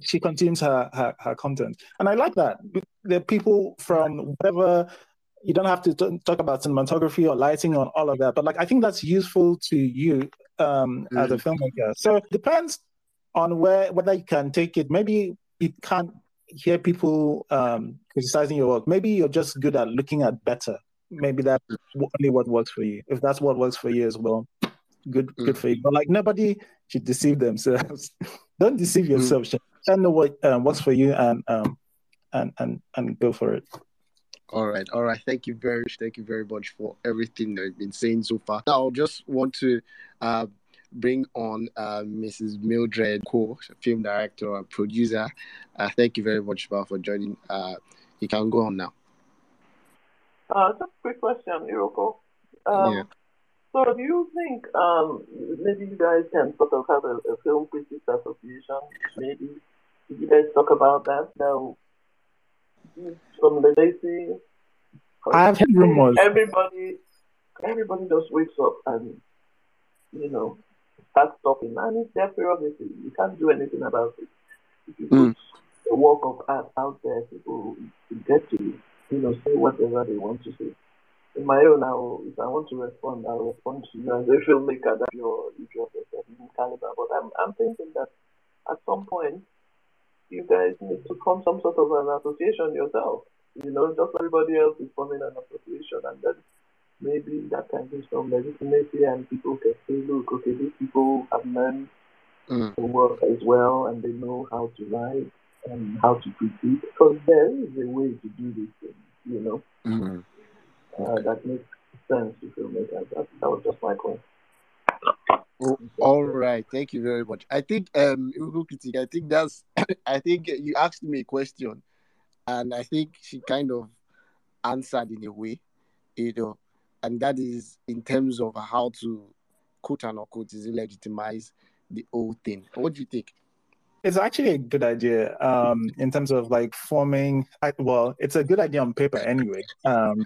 she consumes her, her her content, and I like that. The people from whatever. You don't have to t- talk about cinematography or lighting or all of that, but like I think that's useful to you um, mm-hmm. as a mm. filmmaker. So it depends on where whether you can take it. Maybe you can't hear people um, criticizing your work. Maybe you're just good at looking at better. Maybe that's only what works for you. If that's what works for you as well, good, mm. good for you. But like nobody should deceive themselves. Don't deceive mm. yourself. Mm. I know what uh, works for you and um and and and go for it. All right, all right. Thank you very much. Thank you very much for everything that you've been saying so far. Now, I just want to uh, bring on uh, Mrs. Mildred Okwo, film director and producer. Uh, thank you very much for joining. Uh, you can go on now. Uh, just a quick question, Iroko. Um, yeah. So, do you think um, maybe you guys can sort of have a, a film critics association? Maybe you guys talk about that now from the Daisy. I've heard rumors. Everybody, everybody just wakes up and you know starts talking, and it's their prerogative. You can't do anything about it. If you mm. put a work of art out there, people get to you know say whatever they want to say. In my own, now, if I want to respond, I'll respond to you as a filmmaker that you're, if you're a caliber. But I'm, I'm thinking that at some point you guys need to form some sort of an association yourself. You know, just everybody else is forming an association, and then maybe that can give some legitimacy, and people can say, look, okay, these people have learned mm. to work as well, and they know how to write and how to critique. Because there is a way to do these things, you know. Mm. Uh, that makes sense to filmmakers. That, that was just my point. Oh, all right, thank you very much. I think um I think that's I think you asked me a question and I think she kind of answered in a way, you know, and that is in terms of how to quote unquote is legitimize the whole thing. What do you think? It's actually a good idea um, in terms of like forming. Well, it's a good idea on paper anyway. Um,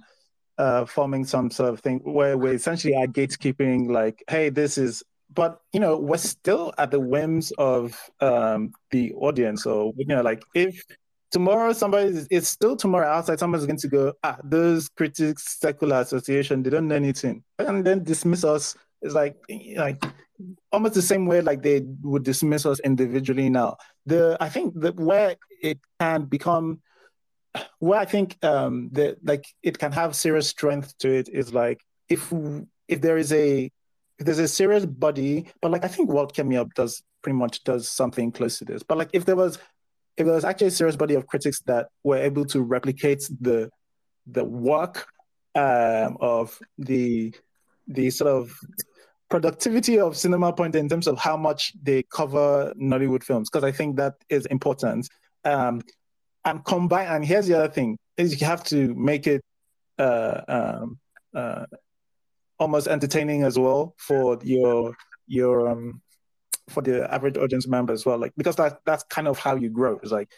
uh, forming some sort of thing where we essentially are gatekeeping, like, hey, this is but you know we're still at the whims of um, the audience. Or you know like if tomorrow somebody it's still tomorrow outside somebody's going to go ah those critics secular association they don't know anything. And then dismiss us. It's like like almost the same way like they would dismiss us individually now. The i think that where it can become where i think um the like it can have serious strength to it is like if if there is a there's a serious body, but like I think World Kept Up does pretty much does something close to this. But like if there was if there was actually a serious body of critics that were able to replicate the the work um, of the the sort of productivity of cinema pointer in terms of how much they cover Nollywood films, because I think that is important. Um, and combine and here's the other thing is you have to make it uh, um, uh, almost entertaining as well for your your um for the average audience member as well like because that that's kind of how you grow. It's like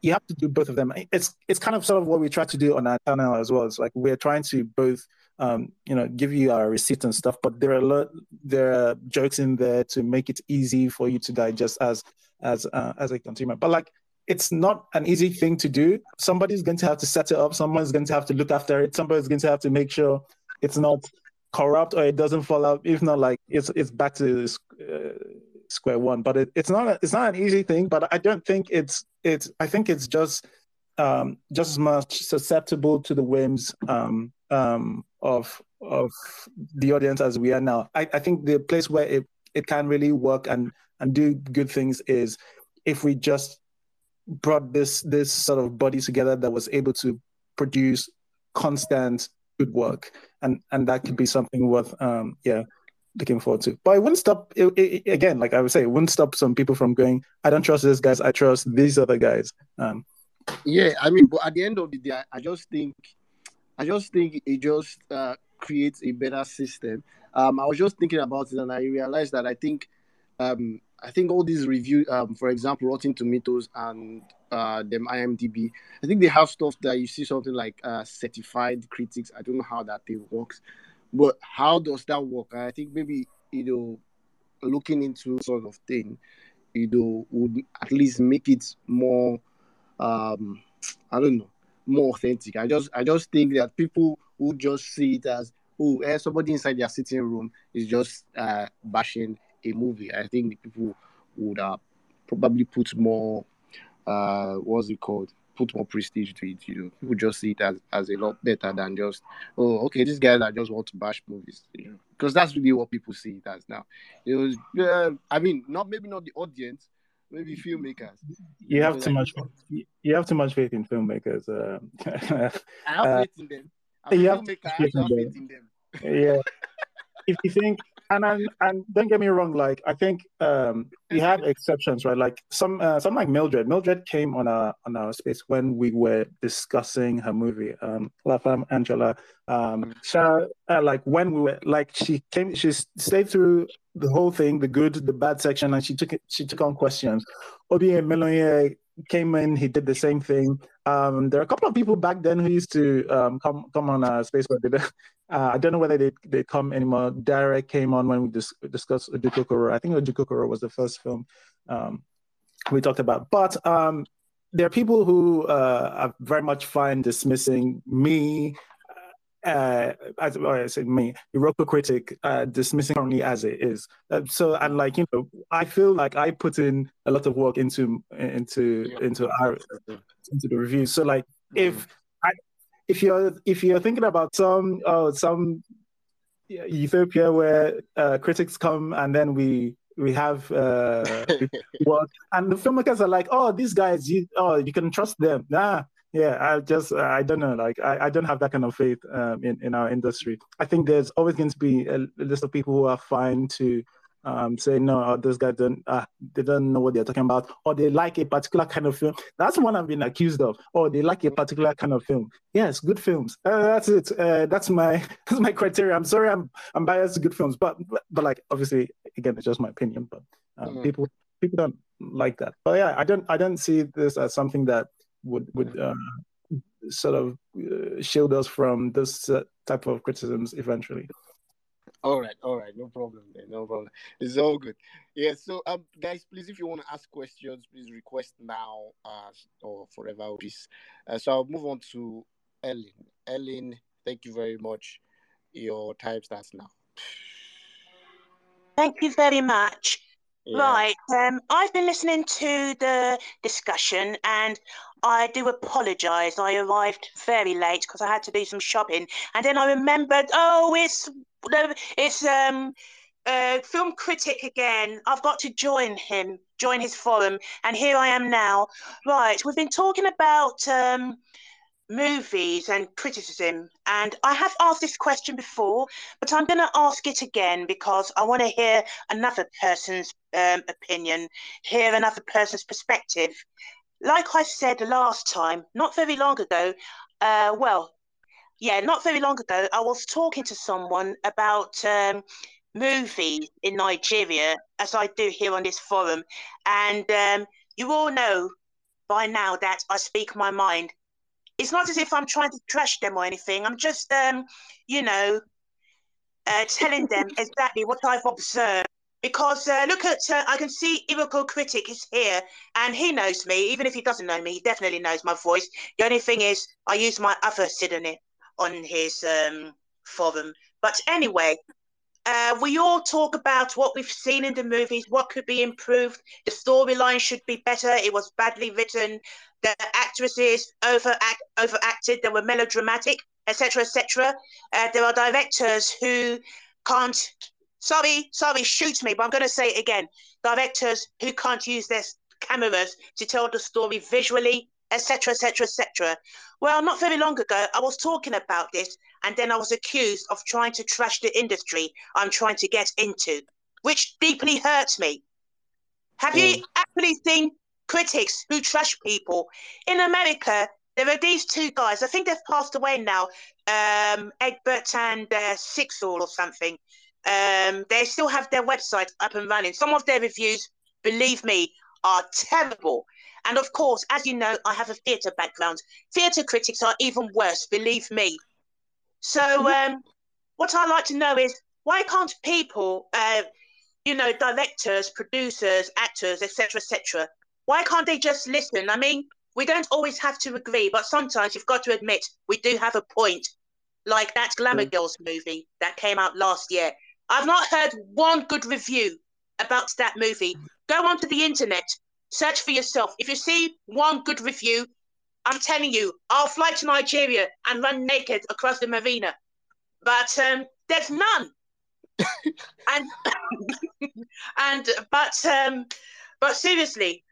you have to do both of them. It's it's kind of sort of what we try to do on our channel as well. It's like we're trying to both um you know give you our receipts and stuff but there are a lot there are jokes in there to make it easy for you to digest as as uh, as a consumer. But like it's not an easy thing to do. Somebody's going to have to set it up. Someone's going to have to look after it. Somebody's going to have to make sure it's not corrupt or it doesn't fall out. If not, like it's it's back to uh, square one. But it, it's not a, it's not an easy thing. But I don't think it's it's I think it's just um, just as much susceptible to the whims um, um, of of the audience as we are now. I, I think the place where it, it can really work and and do good things is if we just brought this this sort of body together that was able to produce constant good work, and and that could be something worth um yeah looking forward to. But it wouldn't stop it, it, again, like I would say, it wouldn't stop some people from going. I don't trust these guys. I trust these other guys. Um, yeah, I mean, but at the end of the day, I, just think, I just think it just uh, creates a better system. Um, I was just thinking about it, and I realized that I think, um, I think all these review, um, for example, Rotten Tomatoes and uh them IMDb. I think they have stuff that you see something like uh certified critics. I don't know how that thing works, but how does that work? I think maybe you know looking into sort of thing, you know, would at least make it more um I don't know more authentic. I just I just think that people would just see it as oh eh, somebody inside their sitting room is just uh bashing a movie. I think the people would uh, probably put more uh what's it called put more prestige to it you know people just see it as, as a lot better than just oh okay these guys are just want to bash movies you know because that's really what people see it as now it was uh, i mean not maybe not the audience maybe filmmakers. You have too much. You have too much faith in filmmakers. Um, I have uh, faith in them. I'm you have, faith in them. Yeah. if you think and and, and don't get me wrong, like I think um, we have exceptions, right? Like some uh, some like Mildred. Mildred came on our on our space when we were discussing her movie, um, La Femme Anjola. Um, uh, like when we were like she came, she stayed through the whole thing, the good, the bad section, and she took it, she took on questions. Obi Emelonye came in, he did the same thing. Um, there are a couple of people back then who used to um, come come on a space where they uh, I don't know whether they they come anymore. Direct came on when we dis- discussed Ojukokoro. I think Ojukokoro was the first film um, we talked about. But um, there are people who uh, are very much fine dismissing me, uh, as well, I say me, Iroko critic, uh, dismissing currently as it is. Uh, so, and like you know, I feel like I put in a lot of work into into into our into the review. So, like, if mm if you're if you're thinking about some oh some Ethiopia where uh, critics come and then we we have uh, work and the filmmakers are like oh these guys you oh you can trust them. Nah yeah i just i don't know like i, I don't have that kind of faith um, in in our industry. I think there's always going to be a, a list of people who are fine to um, say no, oh, those guys don't uh, they don't know what they're talking about, or they like a particular kind of film. That's one I've been accused of. Or they like a particular kind of film. Yes, good films. Uh, that's it. Uh, that's my that's my criteria. I'm sorry, I'm I'm biased to good films, but but, but like obviously again, it's just my opinion. But um, mm-hmm. people people don't like that. But yeah, I don't I don't see this as something that would would uh, sort of uh, shield us from this uh, type of criticisms eventually. All right, all right, no problem, man, no problem. It's all good. Yeah, so um, guys, please, if you want to ask questions, please request now, uh, or forever, please. Uh, so I'll move on to Ellen. Ellen, thank you very much. Your time starts now. Thank you very much. Yeah. Right. Um, I've been listening to the discussion and I do apologise. I arrived very late because I had to do some shopping. And then I remembered, oh, it's it's um, uh, film critic again. I've got to join him, join his forum, and here I am now. Right, we've been talking about um, movies and criticism, and I have asked this question before, but I'm going to ask it again because I want to hear another person's um, opinion, hear another person's perspective. Like I said last time, not very long ago, uh, well, yeah, not very long ago, I was talking to someone about um, movies in Nigeria, as I do here on this forum. And um, you all know by now that I speak my mind. It's not as if I'm trying to trash them or anything. I'm just, um, you know, uh, telling them exactly what I've observed. Because uh, look at, uh, I can see Iroko Critic is here and he knows me. Even if he doesn't know me, he definitely knows my voice. The only thing is, I use my other pseudonym on his um, forum. But anyway, uh, we all talk about what we've seen in the movies, what could be improved. The storyline should be better. It was badly written. The actresses overact, overacted. They were melodramatic, etc., etc. Uh, there are directors who can't. Sorry, sorry, shoot me, but I'm going to say it again. Directors who can't use their cameras to tell the story visually etc., etc., etc. Well, not very long ago, I was talking about this, and then I was accused of trying to trash the industry I'm trying to get into, which deeply hurts me. Have mm. you actually seen critics who trash people in America? There are these two guys. I think they've passed away now, um, Egbert and uh, Siskel or something. Um, they still have their website up and running. Some of their reviews, believe me, are terrible. And of course, as you know, I have a theatre background. Theatre critics are even worse, believe me. So, mm-hmm. um, what I like to know is why can't people, uh, you know, directors, producers, actors, etc., etc., why can't they just listen? I mean, we don't always have to agree, but sometimes you've got to admit we do have a point. Like that Glamour mm. Girls movie that came out last year. I've not heard one good review about that movie. Go onto the internet, Search for yourself. If you see one good review, I'm telling you, I'll fly to Nigeria and run naked across the marina. But um, there's none. and and but um, But seriously,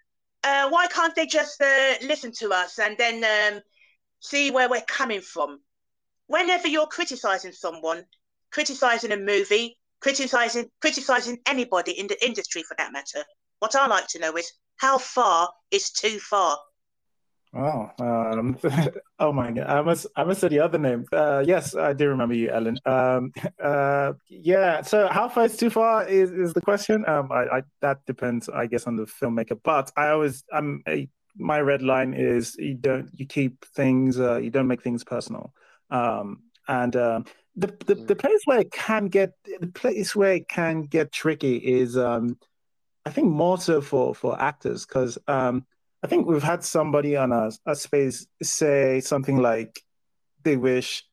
uh, why can't they just uh, listen to us and then um, see where we're coming from? Whenever you're criticizing someone, criticizing a movie, criticizing criticizing anybody in the industry for that matter, what I like to know is how far is too far. Oh, um, oh my God! I must, I must say the other name. Uh, yes, I do remember you, Ellen. Um, uh, yeah. So, how far is too far is, is the question. Um, I, I, that depends, I guess, on the filmmaker. But I always, I'm a, my red line is you don't, you keep things, uh, you don't make things personal. Um, and um, the, the the mm. place where it can get, the place where it can get tricky is, um, I think, more so for for actors because. Um, I think we've had somebody on a, a space say something like they wish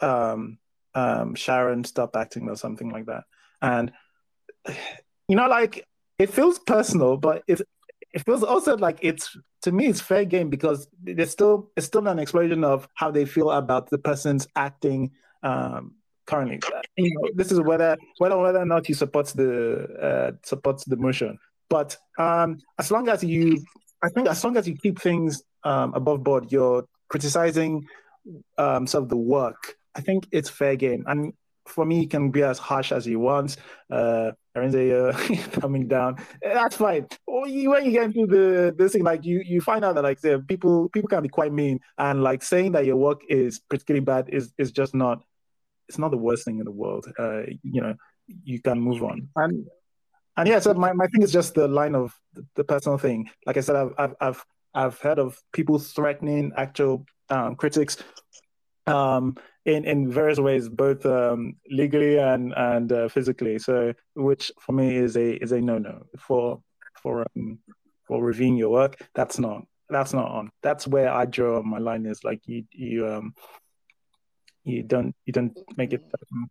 um, um, Sharon stopped acting or something like that. And, you know, like it feels personal, but it, it feels also like it's, to me, it's fair game because there's still, it's still an explosion of how they feel about the person's acting um, currently. You know, this is whether, whether, whether or not you support the, uh, supports the motion. But um, as long as you I think as long as you keep things um, above board, you're criticizing um, some of the work. I think it's fair game. And for me, you can be as harsh as you want. Uh, uh, coming down, that's fine. When you, when you get into the this thing, like you you find out that like people people can be quite mean, and like saying that your work is particularly bad is is just not. It's not the worst thing in the world. Uh, you know, you can move on. And and yeah, so my, my thing is just the line of the, the personal thing. Like I said, I've, I've, I've, I've heard of people threatening actual um, critics um, in, in various ways, both um, legally and, and uh, physically. So, which for me is a, is a no-no for, for, um, for reviewing your work. That's not, that's not on. That's where I draw my line is like you, you, um, you don't, you don't make it personal.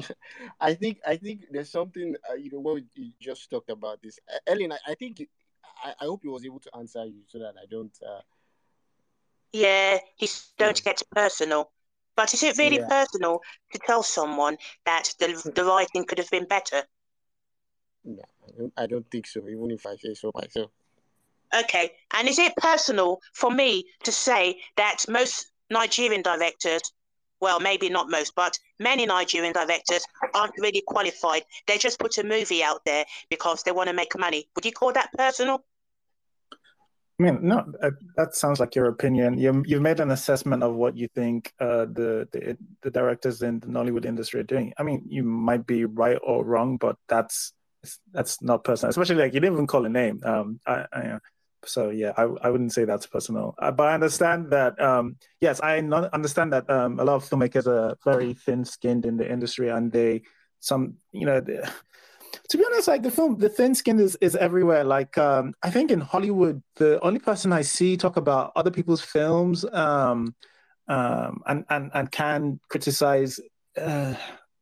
I think I think there's something uh, you know what you just talked about this, Ellen. I, I think I, I, hope he was able to answer you so that I don't. Uh... Yeah, he's don't yeah. get personal. But is it really yeah. personal to tell someone that the the writing could have been better? No, I don't, I don't think so. Even if I say so myself. Okay, and is it personal for me to say that most Nigerian directors well, maybe not most, but many Nigerian directors aren't really qualified. They just put a movie out there because they want to make money. Would you call that personal? I mean, no, that sounds like your opinion. You you've made an assessment of what you think uh, the, the the directors in the Nollywood industry are doing. I mean, you might be right or wrong, but that's that's not personal. Especially like you didn't even call a name. Um, I, I so yeah, I, I wouldn't say that's personal, uh, but I understand that. Um, yes, I understand that um, a lot of filmmakers are very thin-skinned in the industry, and they some you know. They, to be honest, like the film, the thin skin is, is everywhere. Like um, I think in Hollywood, the only person I see talk about other people's films um, um, and and and can criticize. Uh,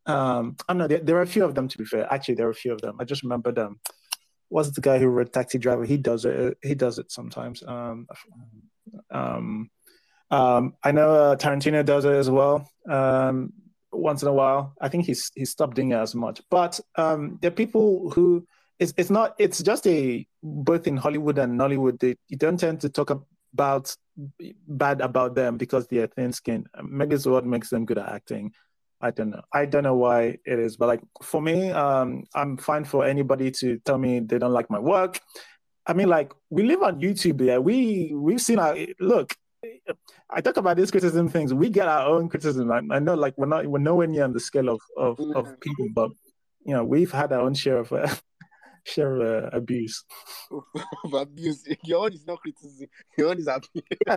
um, I don't know. There, there, are a few of them. To be fair, actually, there are a few of them. I just remember them was the guy who wrote Taxi Driver. He does it. He does it sometimes. Um, um, um, I know uh, Tarantino does it as well. Um, once in a while, I think he's he's stopped doing it as much. But um, there are people who it's it's not. It's just a both in Hollywood and Nollywood. They, you don't tend to talk about bad about them because they're thin skinned. Maybe it's what makes them good at acting. I don't know. I don't know why it is, but like for me, um, I'm fine for anybody to tell me they don't like my work. I mean, like we live on YouTube. Yeah, we we've seen our look. I talk about these criticism things. We get our own criticism. I, I know, like we're not we're nowhere near on the scale of of, of mm-hmm. people, but you know, we've had our own share of uh, share uh, abuse. of abuse. Your own is not criticism. Your own is abuse.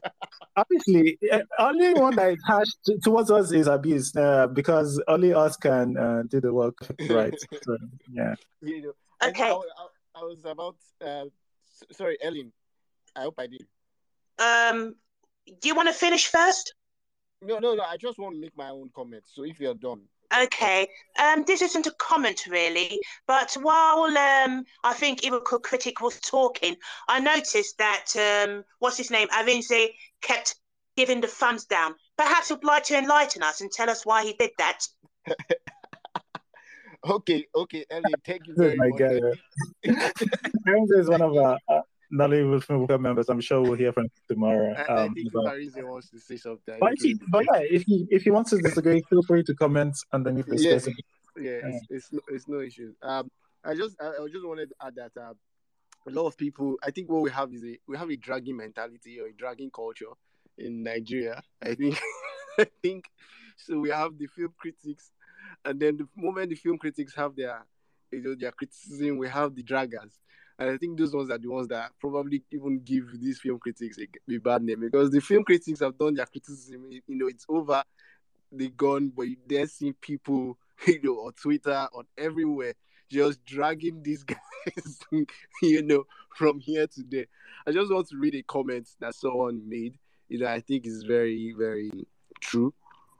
Obviously, eh, only one that has towards us is abuse uh, because only us can uh, do the work right. So, yeah. You know, okay. I, I, I, was about. Uh, sorry, Ellen. I hope I did. Um, do you want to finish first? No, no, no. I just want to make my own comment. So if you're done. Okay, um, this isn't a comment really, but while um, I think Iroko Critic was talking, I noticed that um, what's his name, Arinze, kept giving the thumbs down. Perhaps you'd like to enlighten us and tell us why he did that. okay, okay, Elliot, thank you very my much. God. Is one of our uh, Nollywood film members. I'm sure we'll hear from him tomorrow. I, I Um, think but, wants to say something. but, if he, but yeah, if he if he wants to disagree, feel free to comment underneath the Yeah. space. yeah, it's, it's, no, it's no issue. Um, I just I, I just wanted to add that uh, a lot of people. I think what we have is a we have a dragging mentality or a dragging culture in Nigeria. I think I think so. We have the film critics, and then the moment the film critics have their you know their criticism, we have the draggers. And I think those ones are the ones that probably even give these film critics a, a bad name because the film critics have done their criticism. You know, it's over. They gone, but you then see people, you know, on Twitter, on everywhere, just dragging these guys, you know, from here to there. I just want to read a comment that someone made. You know, I think is very, very true.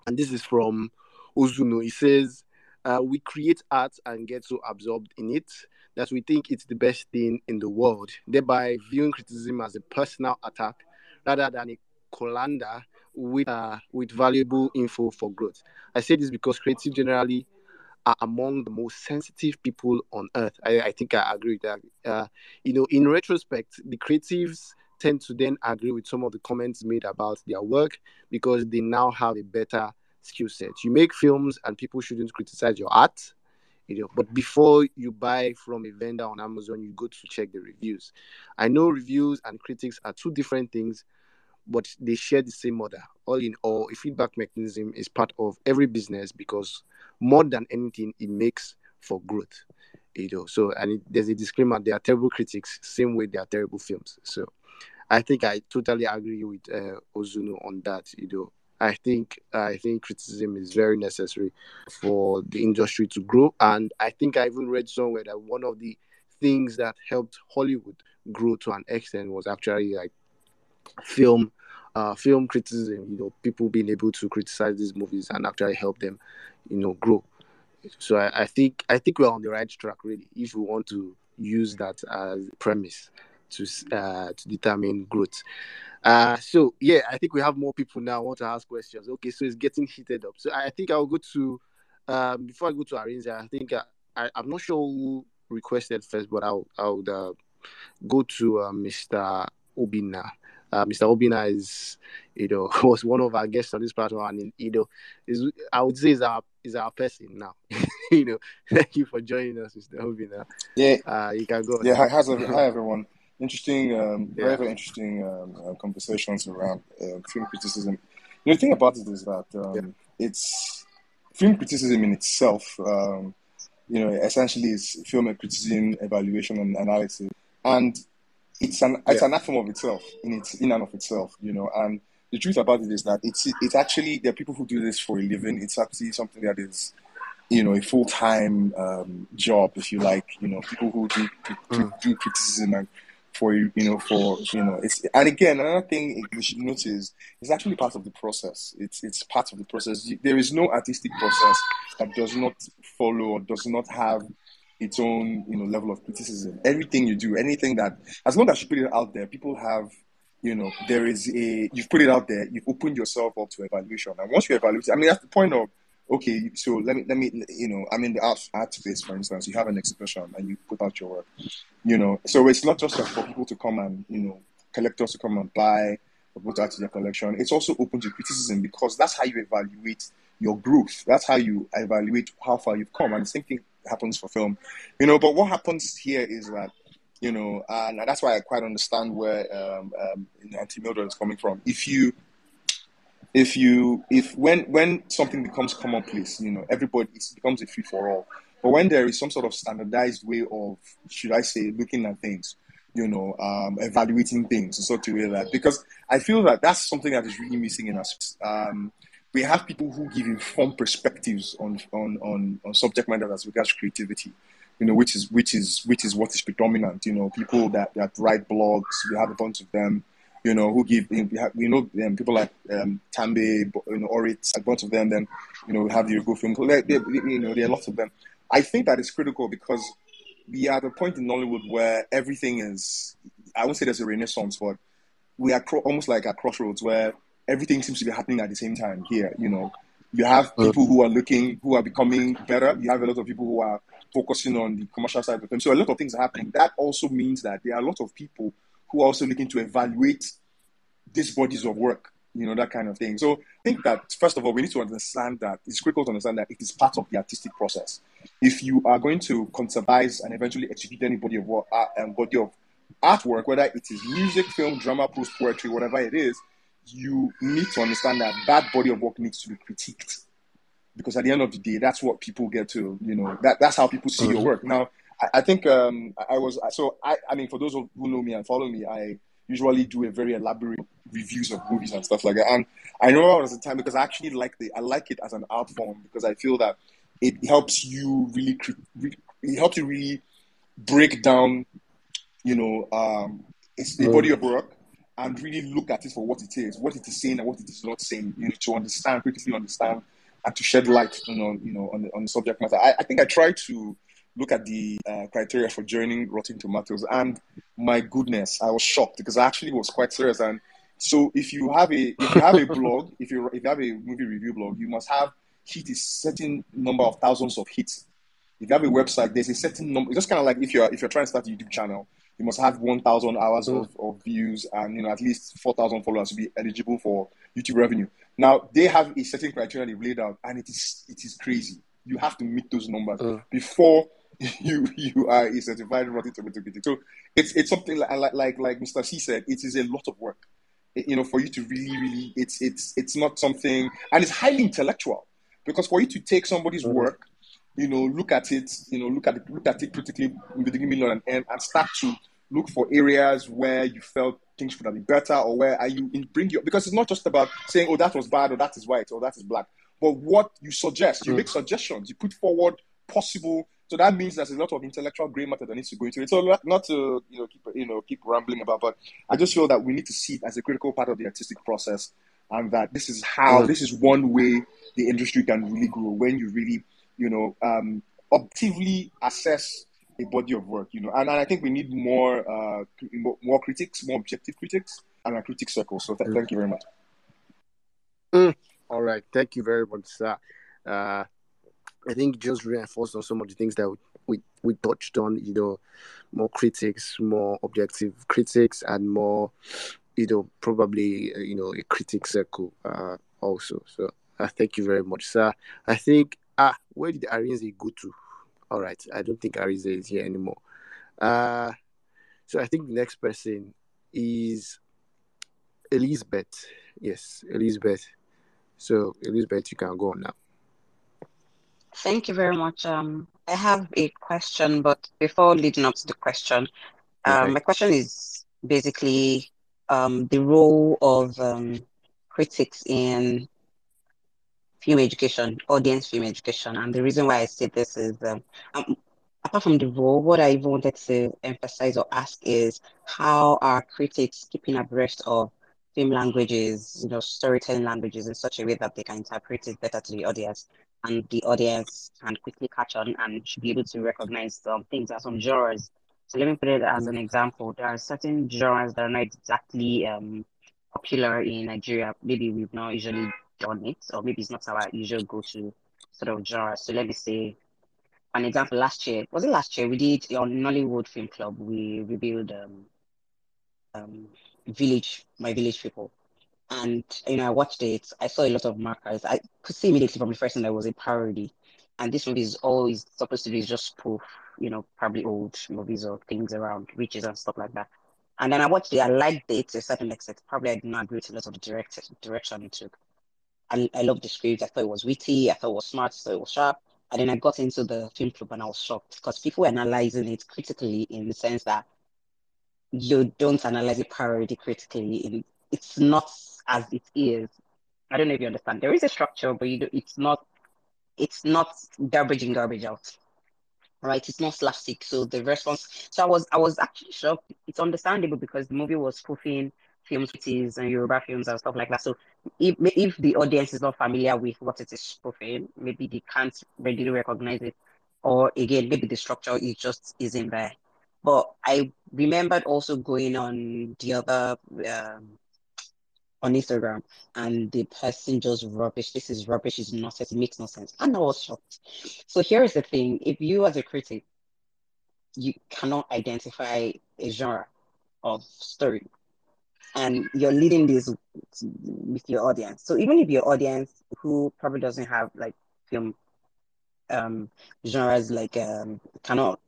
And this is from Ozuno. He says, uh, "We create art and get so absorbed in it that we think it's the best thing in the world, thereby viewing criticism as a personal attack rather than a colander with uh, with valuable info for growth. I say this because creatives generally are among the most sensitive people on earth. I, I think I agree with that. Uh, you know, in retrospect, the creatives tend to then agree with some of the comments made about their work because they now have a better skill set. You make films and people shouldn't criticize your art. You know, but before you buy from a vendor on Amazon, you go to check the reviews. I know reviews and critics are two different things, but they share the same mother. All in all, a feedback mechanism is part of every business because more than anything, it makes for growth. You know, so and it, there's a disclaimer: there are terrible critics, same way there are terrible films. So, I think I totally agree with uh, Ozuno on that. You know, I think I think criticism is very necessary for the industry to grow, and I think I even read somewhere that one of the things that helped Hollywood grow to an extent was actually like film uh, film criticism, you know, people being able to criticize these movies and actually help them, you know, grow. So I, I think I think we're on the right track really if we want to use that as premise to uh, to determine growth. Uh, so yeah, I think we have more people now want to ask questions. Okay, so it's getting heated up. So I think I'll go to um, before I go to Arinze. I think I, I, I'm not sure who requested first, but I'll I'll uh, go to uh, Mr. Obinna. Uh, Mr. Obinna is, you know, was one of our guests on this platform, and you know, is I would say is our is our person now. you know, thank you for joining us, Mr. Obinna. Yeah, Uh, you can go. yeah. Hi, how's hi everyone. Interesting, um, very Yeah. very interesting um, uh, conversations around uh, film criticism. The thing about it is that um, Yeah. it's film criticism in itself. Um, you know, essentially is film criticism, evaluation, and analysis, and it's an it's an art form of itself in its in and of itself. You know, and the truth about it is that it's it's actually there are people who do this for a living. It's actually something that is you know a full time um, job, if you like. You know, people who do do, do criticism and for you you know for you know it's and again another thing we should notice is actually part of the process. It's it's part of the process. There is no artistic process that does not follow or does not have its own you know level of criticism. Everything you do, anything that as long as you put it out there, people have you know there is a you've put it out there, you've opened yourself up to evaluation, and once you evaluate, I mean that's the point of okay. So let me let me you know I'm in the art art space for instance. You have an exhibition and you put out your work, you know. So it's not just for people to come and you know collectors to come and buy or put out to their collection. It's also open to criticism because that's how you evaluate your growth. That's how you evaluate how far you've come. And the same thing happens for film, you know. But what happens here is that, you know, and that's why I quite understand where um, um, Auntie Mildred is coming from. If you, if you, if when when something becomes commonplace, you know, everybody becomes a free for all. But when there is some sort of standardized way of, should I say, looking at things, you know, um, evaluating things in such a way that because I feel that that's something that is really missing in us. Um, we have people who give informed perspectives on on on, on subject matter as regards creativity, you know, which is which is which is what is predominant. You know, people that that write blogs, we have a bunch of them. You know, who give we have we know um, people like um, Tambe, you know, Oritz, a bunch of them. Then, you know, we have the Yogo Film. Club. There- there- You know, there are lots of them. I think that is critical because we are at a point in Nollywood where everything is. I won't say there's a renaissance, but we are cro- almost like at crossroads where everything seems to be happening at the same time here. You know, You have people who are looking, who are becoming better. You have a lot of people who are focusing on the commercial side of them. So a lot of things are happening. That also means that there are a lot of people who are also looking to evaluate these bodies of work, you know, that kind of thing. So I think that first of all, we need to understand that it's critical to understand that it is part of the artistic process. If you are going to conservize and eventually execute any body of work, uh, um, body of artwork, whether it is music, film, drama, prose, poetry, whatever it is, you need to understand that that body of work needs to be critiqued. Because at the end of the day, that's what people get to, you know, that, that's how people see your work. Now, I, I think um, I was, so I, I mean, for those who know me and follow me, I usually do a very elaborate reviews of movies and stuff like that. And I know it was a time because I actually like the, I like it as an art form because I feel that it helps you really, it helps you really break down you know, um, it's a body of work and really look at it for what it is, what it is saying and what it is not saying. You need to understand, critically understand, and to shed light know, you know, on the, on the subject matter. I, I think I try to look at the uh, criteria for joining Rotten Tomatoes, and my goodness, I was shocked because I actually was quite serious. And so, if you have a if you have a blog, if you if you have a movie review blog, you must have hit a certain number of thousands of hits. If you have a website, there's a certain number. It's just kind of like if you're if you're trying to start a YouTube channel, you must have 1,000 hours of, of views and you know at least 4,000 followers to be eligible for YouTube revenue. Now they have a certain criteria they've laid out, and it is it is crazy. You have to meet those numbers uh. before you you are a certified Rotten Tomato critic. So it's it's something like like like, Mr. C said. It is a lot of work. You know, for you to really really it's it's it's not something, and it's highly intellectual because for you to take somebody's mm. work you know, look at it, you know, look at it, look at it critically, beginning, and and start to look for areas where you felt things could have been better or where are you in bring your because it's not just about saying oh that was bad or that is white or that is black but what you suggest you mm. make suggestions you put forward possible so that means there's a lot of intellectual gray matter that needs to go into it so not to you know keep you know keep rambling about but i just feel that we need to see it as a critical part of the artistic process and that this is how mm. this is one way the industry can really grow when you really you know um objectively assess a body of work, you know. And, and I think we need more uh, more critics, more objective critics, and a critic circle. So th- thank you very much. Mm. All right, thank you very much, sir. Uh, I think just reinforced on some of the things that we we touched on. You know, more critics, more objective critics, and more, you know, probably uh, you know a critic circle uh, also. So uh, thank you very much, sir. I think ah, where did Arinze go to? All right. I don't think Arinze is here anymore. Uh, so I think the next person is Elizabeth. Yes, Elizabeth. So Elizabeth, you can go on now. Thank you very much. Um, I have a question, but before leading up to the question, um, okay. my question is basically um, the role of um, critics in film education, audience film education. And the reason why I say this is, um, um, apart from the role, what I even wanted to emphasize or ask is how are critics keeping abreast of film languages, you know, storytelling languages in such a way that they can interpret it better to the audience and the audience can quickly catch on and should be able to recognize some things as some genres. So let me put it as an example. There are certain genres that are not exactly um, popular in Nigeria. Maybe we've not usually done it, or maybe it's not our usual go-to sort of genre. So let me say, an example. Last year, was it last year? We did on Nollywood Film Club. We reviewed um, um, Village, My Village People, and you know I watched it. I saw a lot of markers. I could see immediately from the first thing that was a parody, and this movie is always supposed to be just spoof, you know, probably old movies or things around witches and stuff like that. And then I watched it. I liked it to a certain extent. Probably I did not agree with a lot of the direct, direction it took. I, I loved the script. I thought it was witty. I thought it was smart. I thought it was sharp. And then I got into the film club and I was shocked because people were analyzing it critically in the sense that you don't analyze a parody critically. It's not as it is. I don't know if you understand. There is a structure, but you it's not. It's not garbage in, garbage out. Right? It's not slapstick. So the response. So I was I was actually shocked. It's understandable because the movie was spoofing films cities and Yoruba films and stuff like that. So if, if the audience is not familiar with what it is spoofing, maybe they can't readily recognize it. Or again, maybe the structure is just isn't there. But I remembered also going on the other um, on Instagram and the person just rubbish. This is rubbish. It's nonsense. It makes no sense. And I was shocked. So here is the thing: if you as a critic, you cannot identify a genre of story, and you're leading this with your audience. So even if your audience who probably doesn't have like film um genres like um cannot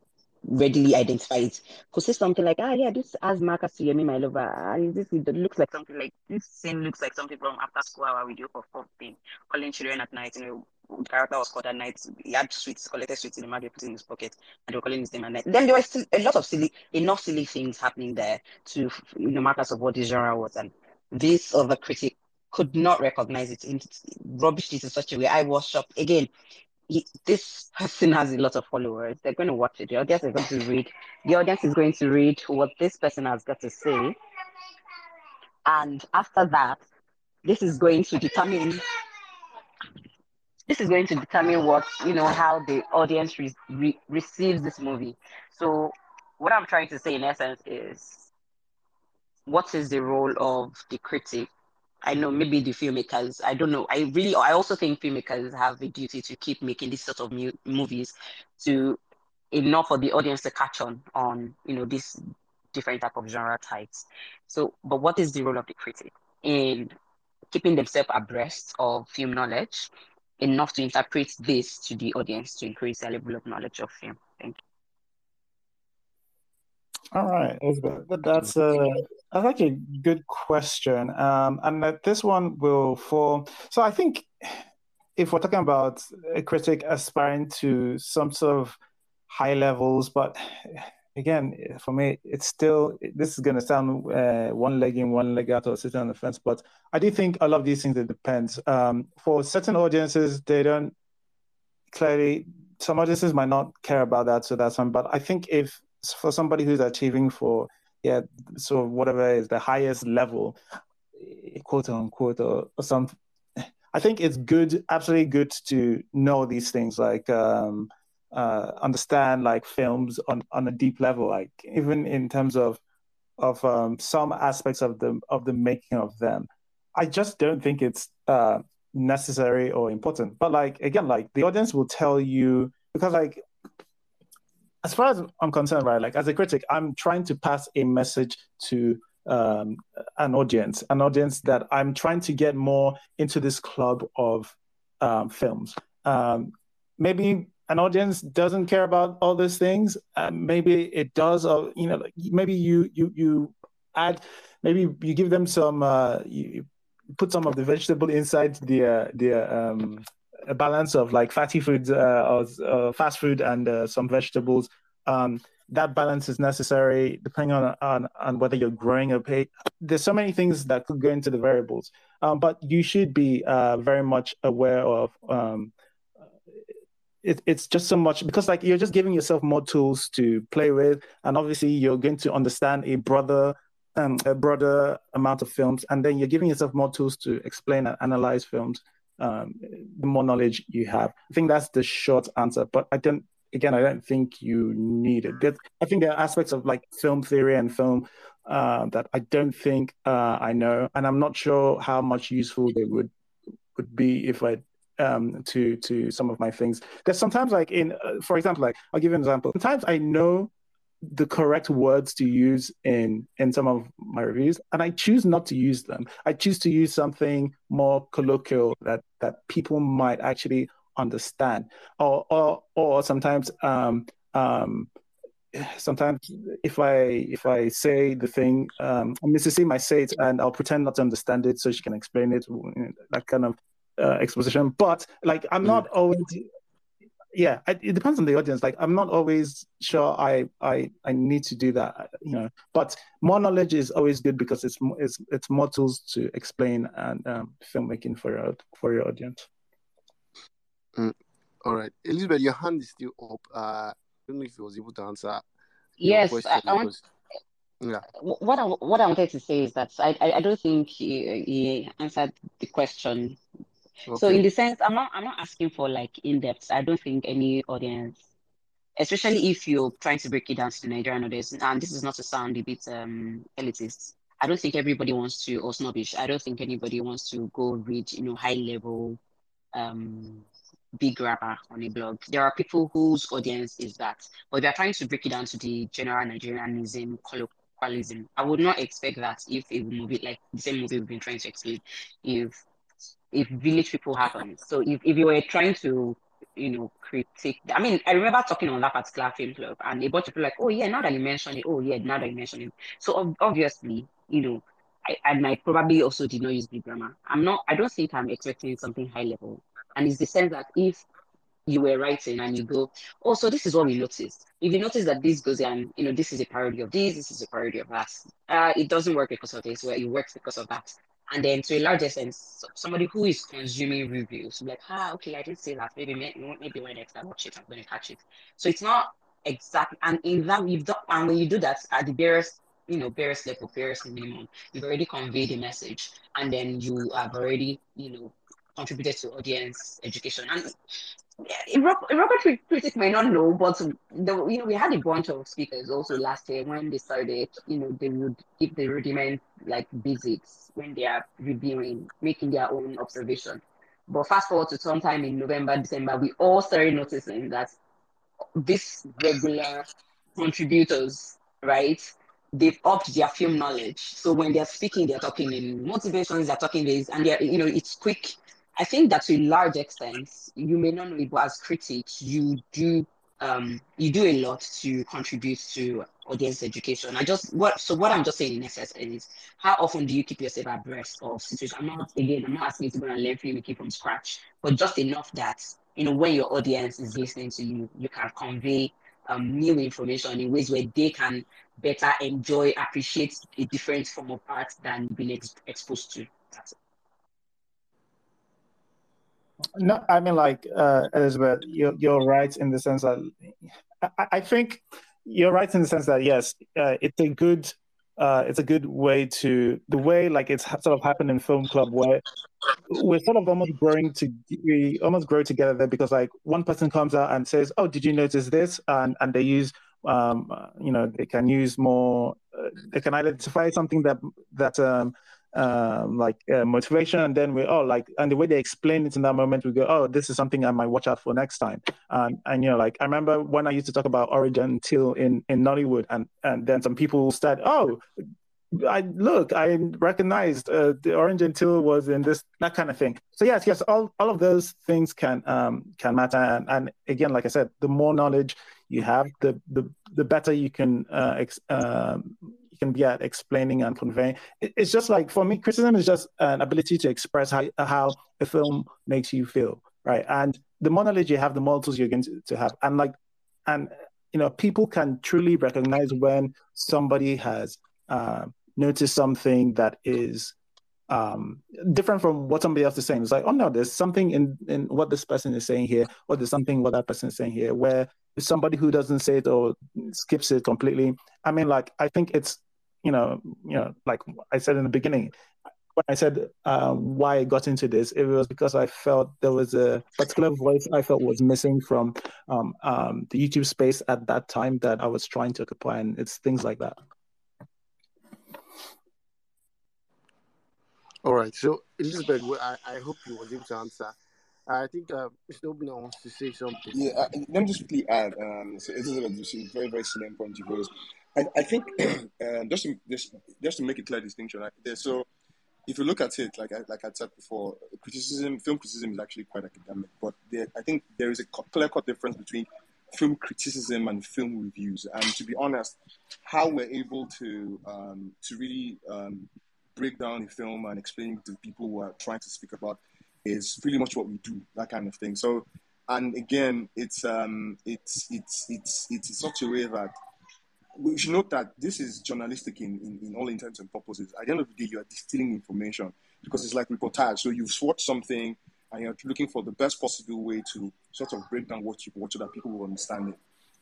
readily identify it. Could say something like, ah, yeah, this as Marcus to Yemi, my lover. Ah, this looks like something like this scene looks like something from after school hour video for fourth thing, calling children at night. You know, the character was called at night. He had sweets, collected sweets in the mouth, put in his pocket, and they were calling his name at night. Then there was still a lot of silly, enough silly things happening there to you know markers of what this genre was, and this other critic could not recognize it in rubbish this in such a way. I was shocked again this person has a lot of followers. They're going to watch it. The audience is going to read. The audience is going to read what this person has got to say, and after that, this is going to determine. This is going to determine what you know how the audience re- re- receives this movie. So, what I'm trying to say in essence is, what is the role of the critic I know maybe the filmmakers, I don't know. I really, I also think filmmakers have a duty to keep making this sort of mu- movies to enough for the audience to catch on on you know this different type of genre types. So, but what is the role of the critic in keeping themselves abreast of film knowledge enough to interpret this to the audience to increase their level of knowledge of film? Thank you. All right, Elizabeth. That's a that's actually a good question. Um, and that this one will fall. So I think if we're talking about a critic aspiring to some sort of high levels, but again, for me, it's still this is going to sound uh, one leg in, one leg out, or sitting on the fence. But I do think a lot of these things it depends. Um, for certain audiences, they don't clearly. Some audiences might not care about that, so that's fine. But I think if for somebody who's achieving for yeah so whatever is the highest level quote unquote or, or some i think it's good absolutely good to know these things like um uh understand like films on on a deep level like even in terms of of um some aspects of the of the making of them. I just don't think it's uh necessary or important. But like again like the audience will tell you because like as far as I'm concerned, right, like as a critic, I'm trying to pass a message to um, an audience, an audience that I'm trying to get more into this club of um, films. Um, maybe an audience doesn't care about all these things. Uh, maybe it does, or you know, maybe you you you add, maybe you give them some, uh, you put some of the vegetable inside the uh, the um, a balance of like fatty foods uh, or fast food and uh, some vegetables. Um, that balance is necessary depending on, on, on whether you're growing a pig. There's so many things that could go into the variables, um, but you should be uh, very much aware of. Um, it, it's just so much because like you're just giving yourself more tools to play with, and obviously you're going to understand a broader um, a broader amount of films, and then you're giving yourself more tools to explain and analyze films um, the more knowledge you have. I think that's the short answer. But I don't. Again, I don't think you need it. But I think there are aspects of like film theory and film uh, that I don't think uh, I know, and I'm not sure how much useful they would would be if I um, to to some of my things. There's sometimes like in, uh, for example, like I'll give you an example. Sometimes I know the correct words to use in in some of my reviews and i choose not to use them. I choose to use something more colloquial that that people might actually understand. Or or or sometimes um um sometimes if i if i say the thing um mrs c might say it and i'll pretend not to understand it so she can explain it that kind of uh, exposition. But like i'm not mm. always yeah it depends on the audience like i'm not always sure i i i need to do that you know but more knowledge is always good because it's it's it's more tools to explain and um, filmmaking for your for your audience mm. all right elizabeth your hand is still up uh i don't know if you was able to answer yes I, I want, yeah what I, what I wanted to say is that I, I, I don't think he, he answered the question Okay. So in the sense, I'm not I'm not asking for like in depth. I don't think any audience, especially if you're trying to break it down to the Nigerian audience, and this is not to sound a bit um elitist. I don't think everybody wants to, or snobbish. I don't think anybody wants to go read, you know, high level, um, big grammar on a blog. There are people whose audience is that, but they're trying to break it down to the general Nigerianism, colloquialism. I would not expect that if a movie like the same movie we've been trying to explain, if if village people happen. So if, if you were trying to you know, critique. I mean, I remember talking on that particular film club, and a bunch of people like, oh yeah, now that you mention it, oh yeah, now that you mention it. So obviously, you know, I, and I probably also did not use big grammar. I'm not. I don't think I'm expecting something high level, and it's the sense that if you were writing and you go, oh, so this is what we noticed. If you notice that this goes and you know this is a parody of this, this is a parody of that, uh, it doesn't work because of this, where it works because of that. And then to a large extent, somebody who is consuming reviews, like, ah, okay, I didn't say that. Maybe maybe when next I watch it, I'm gonna catch it. So it's not exactly and in that you've done and when you do that at the barest, you know, barest level, barest minimum, you've already conveyed a message and then you have already, you know, contributed to audience education. And Robert critics may not know, but the, you know we had a bunch of speakers also last year when they started. You know they would give the rudiment like basics when they are reviewing, making their own observation. But fast forward to sometime in November, December, we all started noticing that these regular contributors, right, they've upped their film knowledge. So when they're speaking, they're talking in motivations, they're talking this, and they're, you know, it's quick I think that to a large extent, you may not know it, but as critics, you do um, you do a lot to contribute to audience education. I just what so what I'm just saying in essence is how often do you keep yourself abreast of situations? I'm not again, I'm not asking you to go and learn filmmaking from scratch, but just enough that you know when your audience is listening to you, you can convey um, new information in ways where they can better enjoy, appreciate a different form of art than being ex- exposed to. That's it. No, I mean, like uh, Elizabeth, you're you're right in the sense that I, I think you're right in the sense that yes, uh, it's a good uh, it's a good way to the way like it's sort of happened in film club where we're sort of almost growing to we almost grow together there because like one person comes out and says, "Oh, did you notice this?" and and they use um, you know they can use more uh, they can identify something that that um, um, like uh, motivation, and then we oh like and the way they explain it in that moment, we go oh this is something I might watch out for next time. And and you know like I remember when I used to talk about Origin Till in in Nollywood, and and then some people said oh I look, I recognized uh, the orange and teal was in this that kind of thing. So yes, yes, all, all of those things can um, can matter. And, and again, like I said, the more knowledge you have, the the the better you can uh, ex, uh, can be at explaining and conveying. It's just like for me, criticism is just an ability to express how how a film makes you feel, right? And the knowledge you have, the more tools you're going to, to have. And like, and you know, people can truly recognize when somebody has uh, noticed something that is um, different from what somebody else is saying. It's like, oh no, there's something in in what this person is saying here, or there's something what that person is saying here, where somebody who doesn't say it or skips it completely. I mean, like I think it's you know, you know, like I said in the beginning, when I said uh, why I got into this, it was because I felt there was a particular voice I felt was missing from um, um, the YouTube space at that time that I was trying to occupy, and it's things like that. All right, so Elizabeth, I, I hope you were able to answer. I think uh, Mr. Obinna wants to say something. Yeah, uh, let me just quickly add. Um, so Elizabeth, see, very, very salient point raised. I, I think um, just to just, just to make a clear distinction, so if you look at it, like I, like I said before, criticism, film criticism is actually quite academic, but there, I think there is a clear cut difference between film criticism and film reviews. And to be honest, how we're able to um, to really um, break down a film and explain to people who are trying to speak about is pretty much what we do, that kind of thing. So, and again, it's um, it's it's it's it's such a way that we should note that this is journalistic in, in, in, all intents and purposes. At the end of the day, you are distilling information because it's like reportage. So you've watched something and you're looking for the best possible way to sort of break down what you watch so that people will understand it.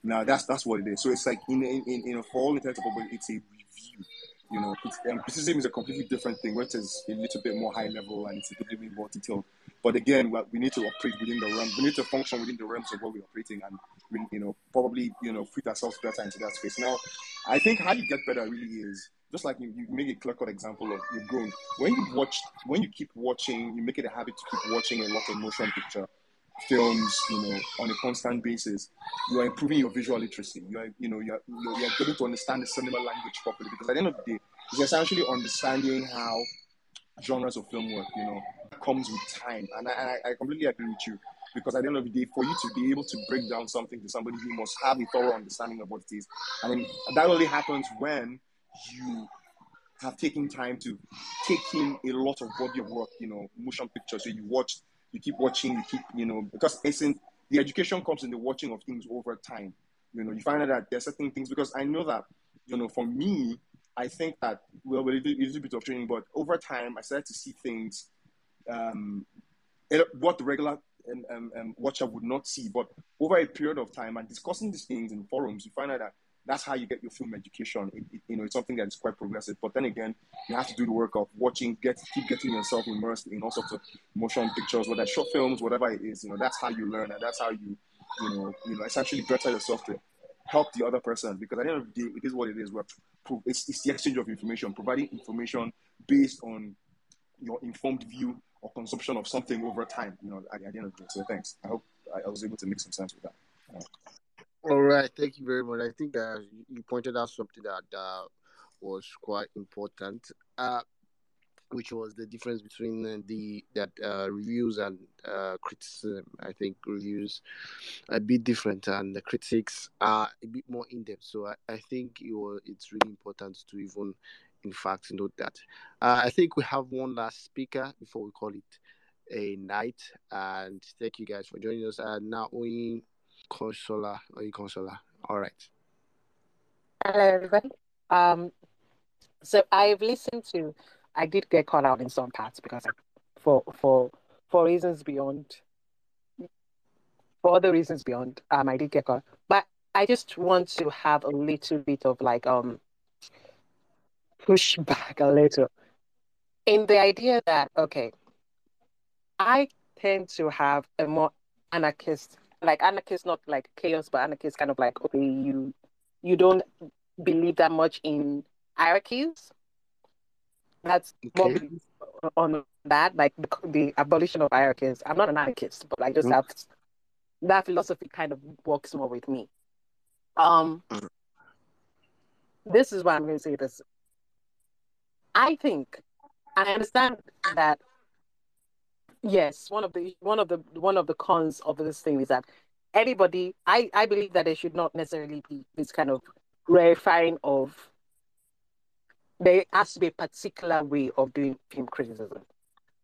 Now that's that's what it is. So it's like in in, in, in for all intents and purposes, it's a review. You know, um, criticism is a completely different thing, which is a little bit more high level and it's a little bit more detailed. But again, we need to operate within the realm. We need to function within the realms of what we're operating, and we, you know, probably you know, fit ourselves better into that space. Now, I think how you get better really is just like you, you make a clear cut example of you've grown. When you watch, when you keep watching, you make it a habit to keep watching a lot of motion picture films, you know, on a constant basis, you are improving your visual literacy. You are, you know, you are, you are getting to understand the cinema language properly. Because at the end of the day, it's essentially understanding how genres of film work. You know, comes with time, and I, I completely agree with you. Because at the end of the day, for you to be able to break down something to somebody, you must have a thorough understanding of what it is. And that only happens when you have taken time to take in a lot of body of work, you know, motion pictures. So you watch you keep watching, you keep, you know, because it's in the education comes in the watching of things over time. You know, you find out that there's certain things because I know that, you know, for me, I think that well, with a little bit of training, but over time, I started to see things, um, what the regular um, um, um, watcher would not see. But over a period of time and discussing these things in forums, you find out that that's how you get your film education. It, it, you know, it's something that is quite progressive. But then again, you have to do the work of watching, get keep getting yourself immersed in all sorts of motion pictures, whether short films, whatever it is. You know, that's how you learn, and that's how you, you know, you know, essentially better yourself to help the other person. Because at the end of the day, it is what it is. We're, it's, it's the exchange of information, providing information based on your informed view or consumption of something over time. You know, at, at the end of the day. So thanks. I hope I, I was able to make some sense with that. All right, thank you very much. I think uh, you pointed out something that uh, was quite important, uh, which was the difference between uh, the that uh, reviews and uh, criticism. I think reviews are a bit different, and the critics are a bit more in depth. So I, I think it was, it's really important to even, in fact, note that. I think we have one last speaker before we call it a night, and thank you guys for joining us. Uh, now, we Consola or Consola. All right. Hello, everyone. Um, so I've listened to. I did get caught out in some parts because I, for for for reasons beyond. For other reasons beyond, um, I did get caught, but I just want to have a little bit of like um push back a little in the idea that okay, I tend to have a more anarchist like anarchist, not like chaos, but anarchist kind of like okay, you you don't believe that much in hierarchies. That's okay. on that, like the, the, abolition of hierarchies. I'm not an anarchist, but I just mm. have that philosophy kind of works more with me. Um, mm. this is why I'm going to say this. I think, and I understand that Yes, one of the one of the one of the cons of this thing is that anybody I, I believe that there should not necessarily be this kind of verifying of there has to be a particular way of doing film criticism.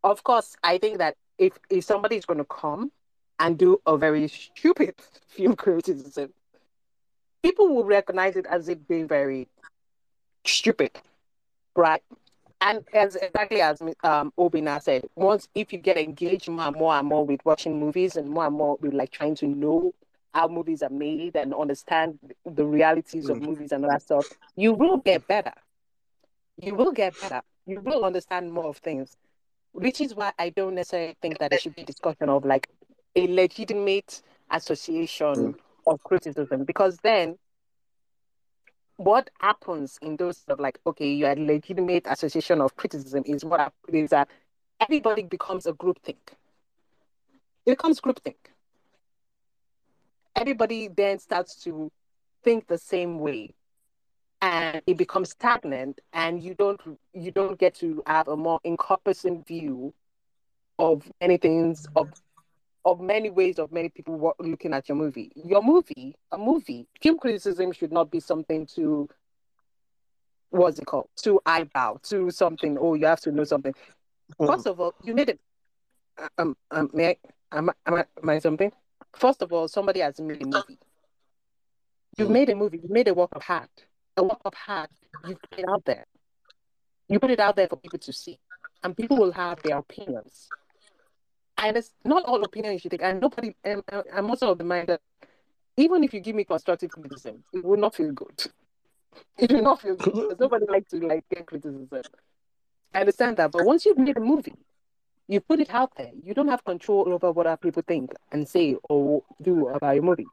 Of course, I think that if if somebody is going to come and do a very stupid film criticism, people will recognize it as it being very stupid, right? And as exactly as um, Obinna said, once if you get engaged more and more and more with watching movies and more and more with like trying to know how movies are made and understand the realities of movies and all that stuff, you will get better. You will get better. You will understand more of things, which is why I don't necessarily think that there should be discussion of like a legitimate association mm-hmm. of criticism because then what happens in those sort of like, okay, you a legitimate association of criticism is what is that everybody becomes a group think. It becomes group think. Everybody then starts to think the same way and it becomes stagnant and you don't you don't get to have a more encompassing view of many things of of many ways of many people looking at your movie. Your movie, a movie, film criticism should not be something to what's it called? To eyebrow, to something. Oh, you have to know something. Mm. First of all, you need it. Um, um, may I, am, I, am, I, am I something? First of all, somebody has made a movie. You've mm. made a movie. You made a work of art. A work of art. You put it out there. You put it out there for people to see, and people will have their opinions and it's not all opinions you take. And nobody, and I'm also of the mind that even if you give me constructive criticism, it will not feel good. It will not feel good because nobody likes to like get criticism. I understand that, but once you've made a movie, you put it out there. You don't have control over what other people think and say or do about your movie.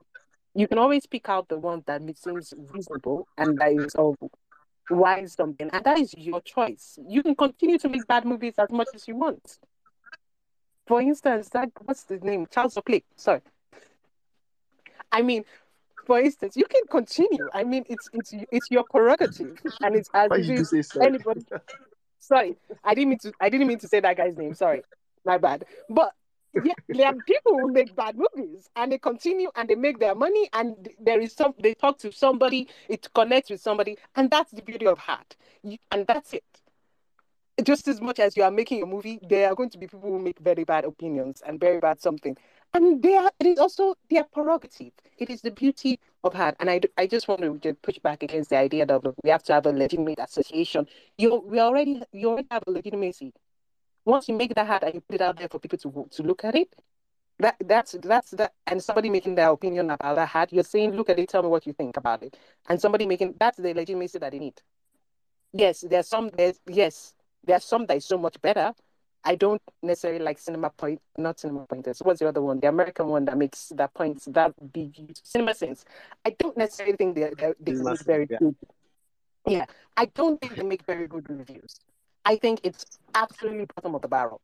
You can always pick out the one that seems reasonable and that is of why something, and that is your choice. You can continue to make bad movies as much as you want. For instance, that what's the name? Charles Oakley. Sorry. I mean, for instance, you can continue. I mean, it's it's it's your prerogative, and it's as you say sorry? anybody. Sorry, I didn't mean to. I didn't mean to say that guy's name. Sorry, my bad. But yeah, there are people who make bad movies and they continue and they make their money and there is some they talk to somebody, it connects with somebody, and that's the beauty of art. And that's it. Just as much as you are making a movie, there are going to be people who make very bad opinions and very bad something. And they are, it is also their prerogative. It is the beauty of art. And I, I just want to push back against the idea that we have to have a legitimate association. You we already you already have a legitimacy once you make that hard and you put it out there for people to to look at it, that that's that's that and somebody making their opinion about that hat, you're saying, look at it, tell me what you think about it. And somebody making that's the legitimacy that they need. Yes, there's some there's yes, there's some that is so much better. I don't necessarily like cinema point not cinema pointers. What's the other one? The American one that makes that points that big cinema sins. I don't necessarily think they they, they make very yeah. good. Yeah. I don't think they make very good reviews. I think it's absolutely bottom of the barrel.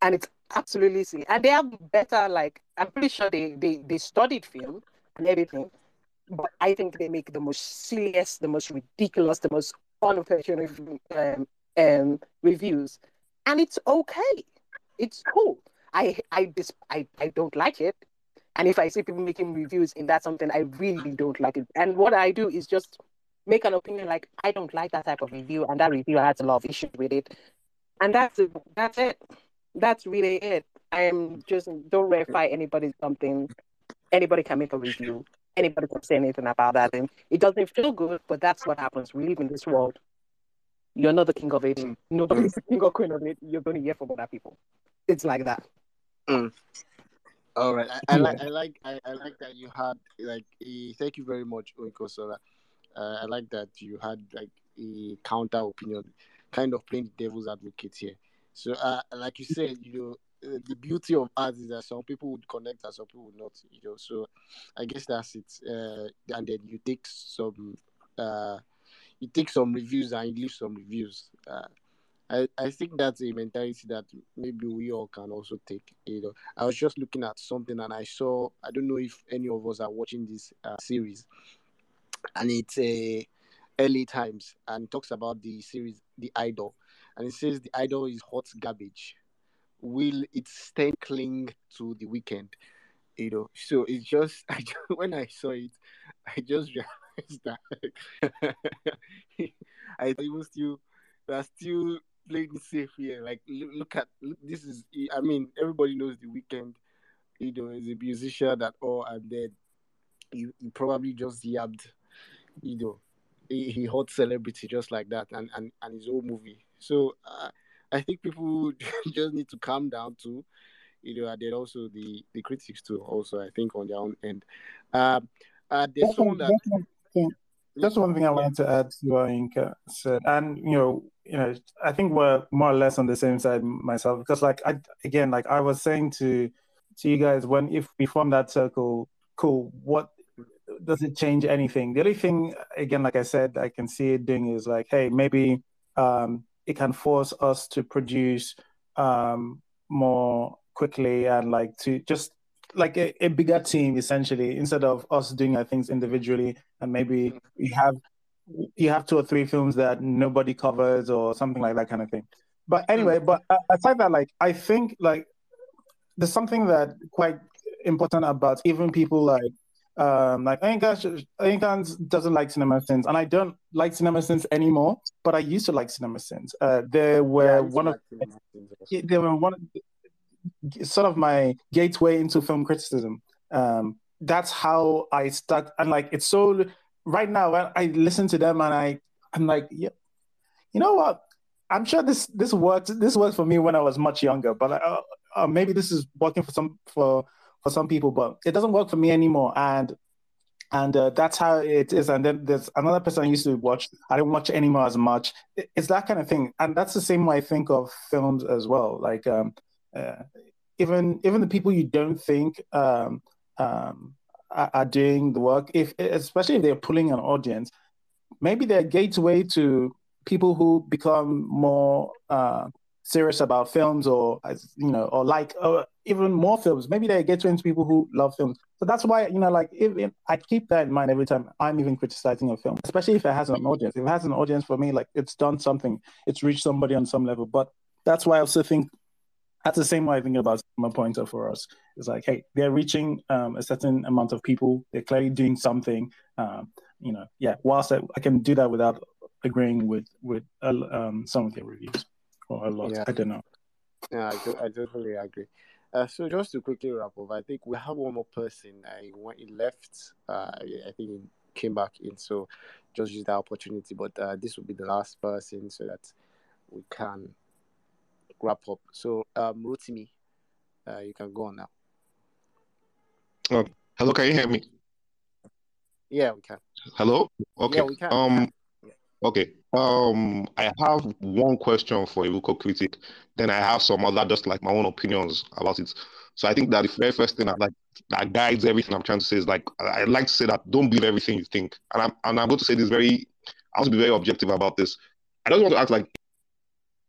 And it's absolutely silly. And they have better, like, I'm pretty sure they, they, they studied film and everything. But I think they make the most silliest, the most ridiculous, the most unprofessional um, um, reviews. And it's okay. It's cool. I, I, I, I don't like it. And if I see people making reviews in that something, I really don't like it. And what I do is just make an opinion like I don't like that type of review, and that review has a lot of issues with it, and that's. That's it. That's really it. I am just don't verify anybody's something. Anybody can make a review. Anybody can say anything about that, and it doesn't feel good. But that's what happens. We live in this world. You're not the king of it. Mm. Nobody's the king or queen of it. You're going to hear from other people. It's like that. Mm. All right, I, I, like I like I, I like that you had like a, thank you very much, Oiko Sola uh, I like that you had like a counter opinion, kind of playing the devil's advocate here. So, uh, like you said, you know, uh, the beauty of art is that some people would connect and some people would not. You know, so I guess that's it. Uh, and then you take some, uh, you take some reviews and you leave some reviews. Uh, I, I think that's a mentality that maybe we all can also take. You know, I was just looking at something and I saw. I don't know if any of us are watching this uh, series and it's a early times and talks about the series The Idol, and it says the idol is hot garbage. Will it stay cling to the Weeknd? You know, so it's just, I just when I saw it, I just realized that I even still are still playing safe here. Like look at this is I mean everybody knows the Weeknd. You know, is a musician that all, and then he, you probably just yabbed you know, he, he hot celebrity just like that, and and and his whole movie. So uh, I think people just need to calm down too, you know, and then also the the critics too. Also, I think on their own end. Um, uh, there's someone that. That's one thing I wanted to add to what Inka said, and you know, you know, I think we're more or less on the same side myself because, like, I again, like I was saying to to you guys when if we form that circle, cool. What does it change anything? The only thing, again, like I said, I can see it doing is like, hey, maybe um, it can force us to produce um, more quickly and like to just like a, a, bigger team essentially instead of us doing our things individually. And maybe we have you have two or three films that nobody covers or something like that kind of thing. But anyway but aside that like i think like there's something that quite important about even people like um like Ainkan doesn't like cinema sins and I don't like cinema sins anymore but I used to like cinema sins uh they were yeah, one of they were one of, sort of my gateway into film criticism um that's how I stuck and like it's so right now I listen to them and I I'm like yeah you know what I'm sure this this worked this worked for me when I was much younger but uh, uh, maybe this is working for some for for some people, but it doesn't work for me anymore. And and uh, that's how it is. And then there's another person I used to watch. I don't watch anymore as much. It's that kind of thing, and that's the same way I think of films as well. Like um, uh, even even the people you don't think um, um, are, are, doing the work, if especially if they're pulling an audience, maybe they're gateway to people who become more uh, serious about films or you know or like uh, even more films. Maybe they get into people who love films. So that's why you know like if, if, i keep that in mind every time i'm even criticizing a film especially if it has an audience. If it has an audience for me like it's done something. It's reached somebody on some level. But that's why i also think that's the same way i think about my pointer for us it's like hey they're reaching um, a certain amount of people they're clearly doing something um, you know yeah whilst I, I can do that without agreeing with with uh, um, some of their reviews or a lot. Yeah. I don't know. Yeah, I, do, I totally agree. Uh, so just to quickly wrap up, I think we have one more person. I when he left, uh, I think he came back in. So just use that opportunity. But uh, this will be the last person, so that we can wrap up. So um, Rotimi, uh, you can go on now. Uh, hello, can you hear me? Yeah, we can. Hello. Okay. Yeah, we can. Um. Okay. Um, I have one question for Iroko critic. Then I have some other, just like my own opinions about it. So I think that the very first thing that like that guides everything I'm trying to say is like I like to say that don't believe everything you think. And I'm and I'm going to say this very I want to be very objective about this. I don't want to act like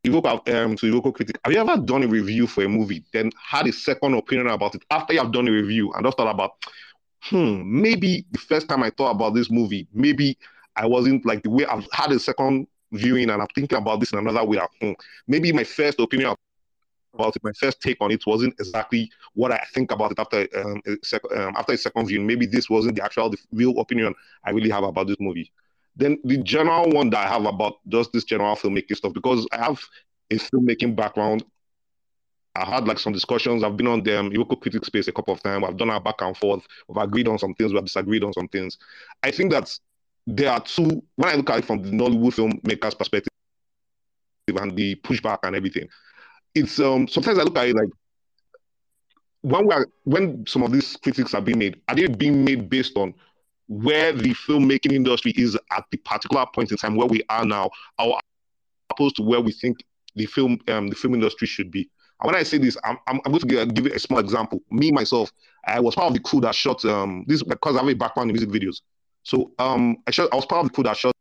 evoke um to Iroko critic. Have you ever done a review for a movie, then had a second opinion about it after you have done a review and just thought about, hmm, maybe the first time I thought about this movie, maybe I wasn't like the way I've had a second viewing and I'm thinking about this in another way. Hmm, maybe my first opinion about it, my first take on it wasn't exactly what I think about it after um, a sec- um, after a second viewing. Maybe this wasn't the actual, the real opinion I really have about this movie. Then the general one that I have about just this general filmmaking stuff, because I have a filmmaking background. I had like some discussions. I've been on them Iroko critic space a couple of times. I've done our back and forth. We've agreed on some things. We've disagreed on some things. I think that there are two, when I look at it from the Nollywood filmmaker's perspective and the pushback and everything, it's um sometimes I look at it like when we are when some of these critics are being made, are they being made based on where the filmmaking industry is at the particular point in time where we are now, or opposed to where we think the film um, the film industry should be. And when I say this, I'm, I'm, going to give, give you a small example. Me myself, I was part of the crew that shot um, this because I have a background in music videos. So um, I shot, I was part of the crew that shot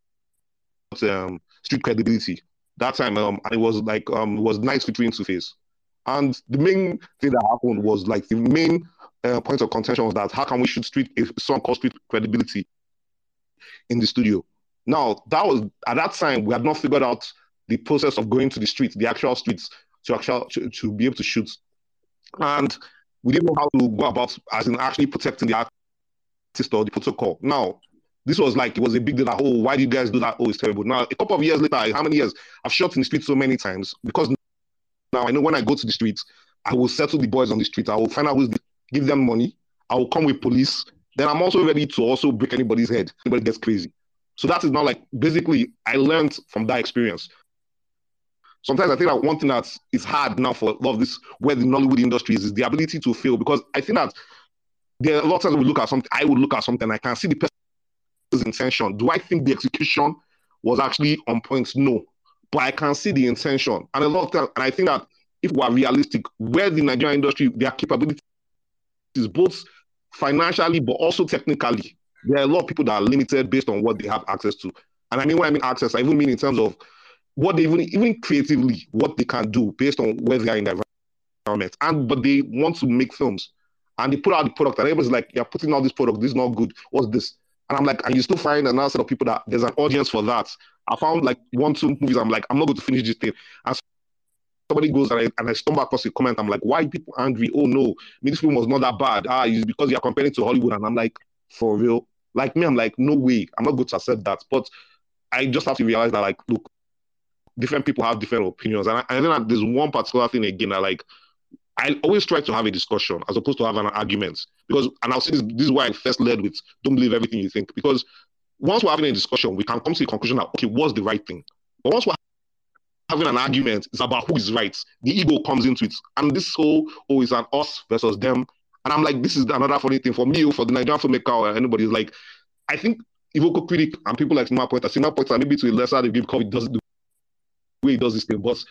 um, Street Credibility that time. Um, and it was like um, it was nice featuring Two Face. And the main thing that happened was like the main uh, point of contention was that how can we shoot Street a song called Street Credibility in the studio? Now that was at that time we had not figured out the process of going to the streets, the actual streets, to actual to, to be able to shoot, and we didn't know how to go about as in actually protecting the artist or the protocol. Now this was like it was a big deal. That, oh, why do you guys do that? Oh, it's terrible. Now a couple of years later, how many years? I've shot in the street so many times because now I know when I go to the streets, I will settle the boys on the street. I will find out who's give them money. I will come with police. Then I'm also ready to also break anybody's head. Anybody gets crazy. So that is not like basically I learned from that experience. Sometimes I think that one thing that is hard now for a lot of this where the Nollywood industry is, is the ability to fail because I think that there are a lot of times we look at something, I would look at something, I can see the person's intention. Do I think the execution was actually on point? No. But I can see the intention. And a lot of times, and I think that if we are realistic, where the Nigerian industry, their capability is both financially but also technically, there are a lot of people that are limited based on what they have access to. And I mean when I mean access, I even mean in terms of what they even even creatively, what they can do based on where they are in the environment. And but they want to make films. And they put out the product, and everybody's like, You're putting out this product, this is not good. What's this? And I'm like, and you still find another set of people that there's an audience for that. I found like one, two movies. I'm like, I'm not going to finish this thing. And somebody goes and I, and I stumble across a comment. I'm like, why people angry? Oh no, me, this film was not that bad. Ah, it's because you're comparing to Hollywood. And I'm like, for real? Like me, I'm like, no way. I'm not going to accept that. But I just have to realize that, like, look, different people have different opinions. And I, I think that there's one particular thing again that, like, I always try to have a discussion as opposed to have an argument. Because, and I'll say this, this is why I first led with don't believe everything you think. Because once we're having a discussion, we can come to the conclusion that, okay, what's the right thing? But once we're having an argument, is about who is right. The ego comes into it. And this whole, oh, it's an us versus them. And I'm like, this is another funny thing for me, oh, for the Nigerian filmmaker or anybody. Is like, I think Iroko critic and people like Cinema Pointer, Cinema Pointer, maybe to a lesser degree because it does the way he does this thing. But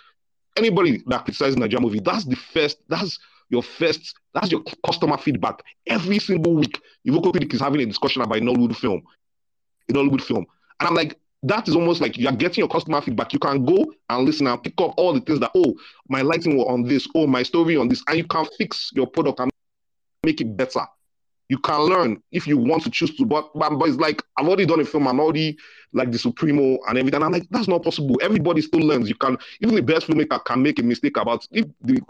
anybody that criticizes Nigerian movie, that's the first, that's your first, that's your customer feedback. Every single week, Iroko Critic is having a discussion about a Nollywood film, a Nollywood film. And I'm like, that is almost like you're getting your customer feedback. You can go and listen and pick up all the things that, oh, my lighting was on this, oh, my story on this, and you can fix your product and make it better. You can learn if you want to choose to, but, but, but it's like I've already done a film, I'm already like the supremo and everything. I'm like, that's not possible. Everybody still learns. You can even the best filmmaker can make a mistake about if the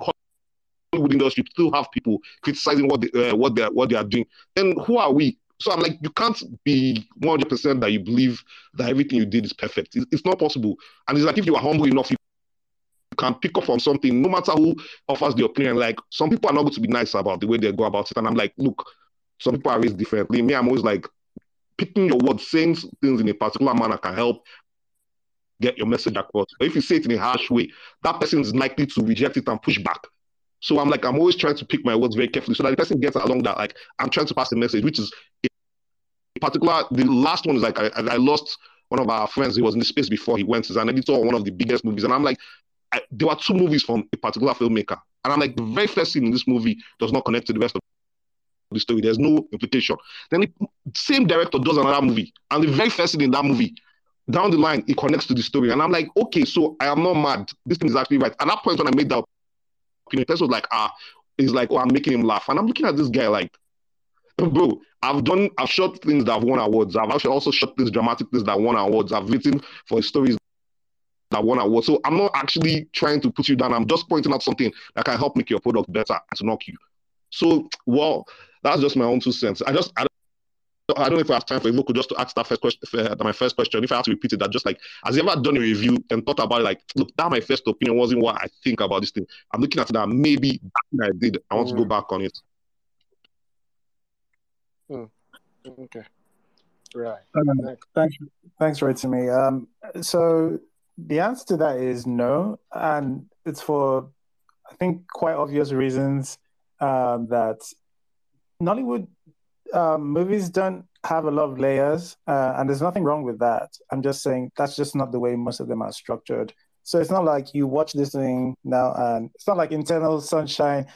Hollywood industry still have people criticizing what they uh, what they what they are doing. Then who are we? So I'm like, you can't be 100% that you believe that everything you did is perfect. It's, it's not possible. And it's like if you are humble enough, you can pick up on something, no matter who offers the opinion. Like some people are not going to be nice about the way they go about it. And I'm like, look, some people are raised differently. Me, I'm always like, picking your words, saying things in a particular manner can help get your message across. But if you say it in a harsh way, that person is likely to reject it and push back. So I'm like, I'm always trying to pick my words very carefully so that the person gets along that, like, I'm trying to pass the message, which is in particular, the last one is like, I, I lost one of our friends. He was in the space before he went. He's an editor on one of the biggest movies. And I'm like, I, there were two movies from a particular filmmaker. And I'm like, the very first scene in this movie does not connect to the rest of the story. There's no implication. Then the same director does another movie. And the very first scene in that movie, down the line, it connects to the story. And I'm like, okay, so I am not mad. This thing is actually right. At that point when I made that person was like, ah, he's like, oh, I'm making him laugh. And I'm looking at this guy like, bro, I've done, I've shot things that have won awards. I've actually also shot things, dramatic things that won awards. I've written for stories that won awards. So I'm not actually trying to put you down. I'm just pointing out something that can help make your product better and to knock you. So, well, that's just my own two cents. I just, I I don't know if I have time for Iroko just to ask that first question, uh, my first question. If I have to repeat it, that just like, has he ever done a review and thought about it, like, look, that my first opinion wasn't what I think about this thing. I'm looking at that. Maybe that I did. I want mm. to go mm. back on it. Mm. Okay. Right. Um, thanks, thanks, right to me. Um, so the answer to that is no, and it's for I think quite obvious reasons um, that Nollywood um, movies don't have a lot of layers, uh, and there's nothing wrong with that. I'm just saying that's just not the way most of them are structured. So it's not like you watch this thing now, and it's not like Eternal Sunshine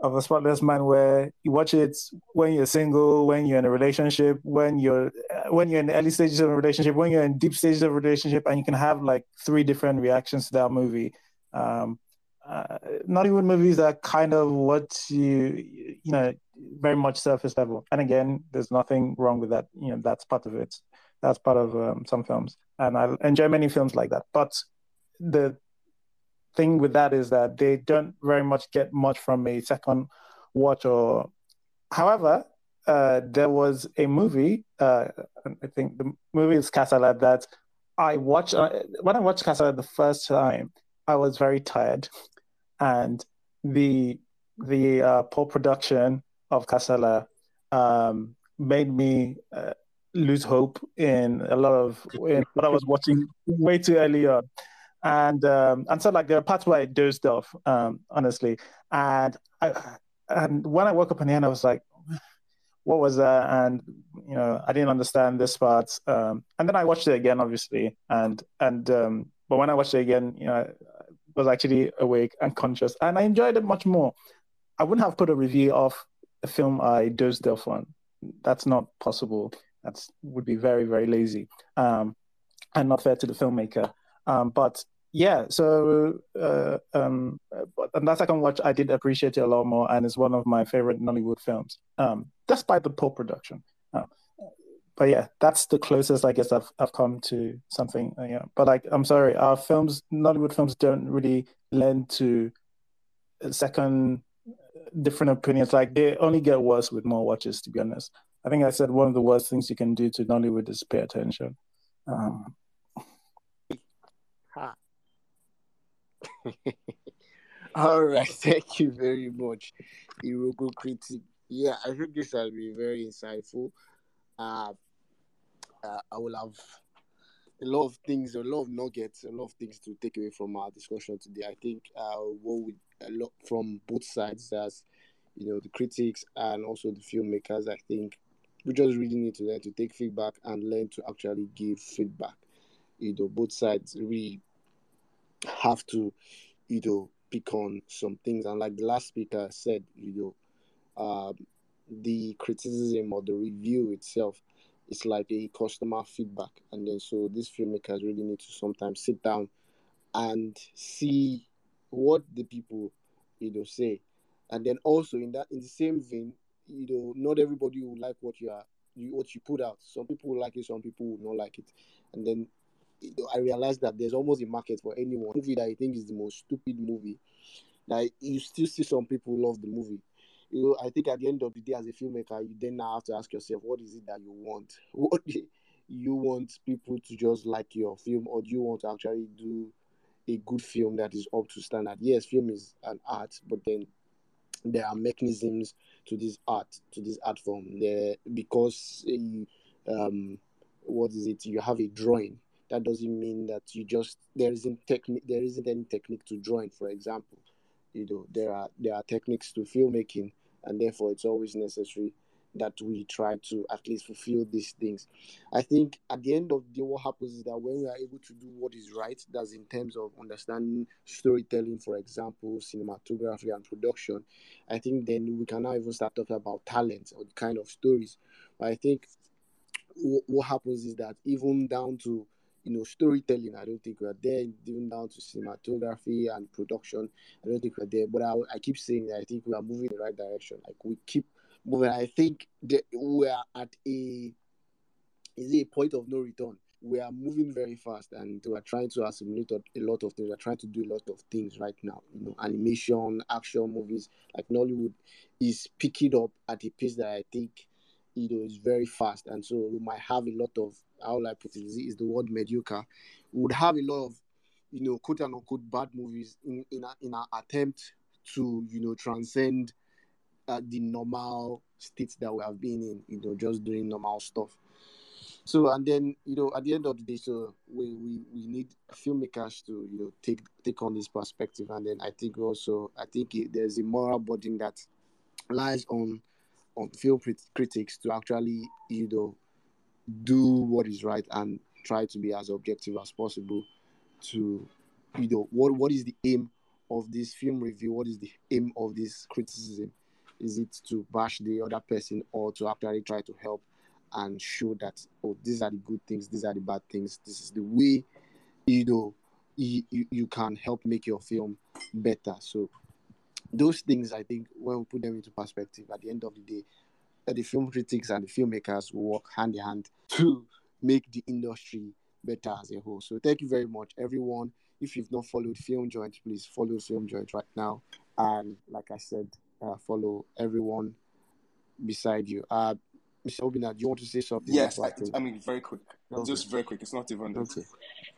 of a Spotless Mind, where you watch it when you're single, when you're in a relationship, when you're when you're in early stages of a relationship, when you're in deep stages of a relationship, and you can have like three different reactions to that movie. Um, uh, Nollywood movies that kind of what you you know very much surface level. And again, there's nothing wrong with that. You know, that's part of it. That's part of um, some films, and I enjoy many films like that. But the thing with that is that they don't very much get much from a second watch. Or, however, uh, there was a movie. Uh, I think the movie is Kasala that I watched. Uh, when I watched Kasala the first time, I was very tired, and the the uh, poor production of Kasala um, made me uh, lose hope in a lot of in what I was watching way too early on. And um, and so like there are parts where I dozed off, um, honestly. And I and when I woke up in the end, I was like, what was that? And you know, I didn't understand this part. Um, and then I watched it again, obviously. And and um, but when I watched it again, you know, I was actually awake and conscious, and I enjoyed it much more. I wouldn't have put a review of a film I dozed off on. That's not possible. That's would be very very lazy um, and not fair to the filmmaker. Um, but yeah, so uh, um, and that second watch, I did appreciate it a lot more, and it's one of my favorite Nollywood films, um, despite the poor production. Uh, but yeah, that's the closest I guess I've I've come to something. Uh, yeah, but like I'm sorry, our films, Nollywood films, don't really lend to second different opinions. Like they only get worse with more watches, to be honest. I think I said one of the worst things you can do to Nollywood is pay attention. Um, All right, thank you very much, Iroko Critic. Yeah, I think this has been very insightful. Uh, uh, I will have a lot of things, a lot of nuggets, a lot of things to take away from our discussion today. I think uh, what we a lot from both sides, as you know, the critics and also the filmmakers. I think we just really need to learn to take feedback and learn to actually give feedback. You know, both sides really have to, you know, pick on some things. And like the last speaker said, you know, um, the criticism or the review itself it's like a customer feedback, and then so these filmmakers really need to sometimes sit down and see what the people you know say, and then also in that in the same vein, you know, not everybody will like what you are you what you put out. Some people will like it, some people will not like it, and then I realized that there's almost a market for anyone movie that I think is the most stupid movie. Like you still see some people love the movie. You know, I think at the end of the day, as a filmmaker, you then now have to ask yourself, what is it that you want? What you want people to just like your film, or do you want to actually do a good film that is up to standard? Yes, film is an art, but then there are mechanisms to this art, to this art form. There because you, um, what is it? You have a drawing that doesn't mean that you just there isn't technique there isn't any technique to drawing for example you know there are there are techniques to filmmaking and therefore it's always necessary that we try to at least fulfill these things i think at the end of the day what happens is that when we are able to do what is right that's in terms of understanding storytelling for example cinematography and production i think then we can now even start talking about talent or the kind of stories but i think what happens is that even down to you know, storytelling. I don't think we're there, even down to cinematography and production. I don't think we're there. But I, I keep saying that I think we are moving in the right direction. Like we keep moving. I think we are at a is it a point of no return. We are moving very fast, and we are trying to assimilate a lot of things. We're trying to do a lot of things right now. You know, animation, action movies, like Nollywood, is picking up at a pace that I think you know is very fast, and so we might have a lot of how I put it is the word mediocre. We would have a lot of you know quote unquote bad movies in in, a, in our attempt to you know transcend uh, the normal state that we have been in. You know, just doing normal stuff. So and then you know at the end of the day, so we, we, we need filmmakers to you know take take on this perspective, and then I think also I think it, there's a moral burden that lies on on film critics to actually you know do what is right and try to be as objective as possible to you know what what is the aim of this film review what is the aim of this criticism is it to bash the other person or to actually try to help and show that oh these are the good things these are the bad things this is the way you know you, you, can help make your film better so those things i think when we put them into perspective at the end of the day uh, the film critics and the filmmakers will work hand in hand to make the industry better as a whole. So thank you very much, everyone. If you've not followed Film Joint, please follow Film Joint right now. And like I said, uh, follow everyone beside you. Uh, Mr. Obinna, do you want to say something? Yes, I, I, mean very quick, okay. just very quick. It's not even okay.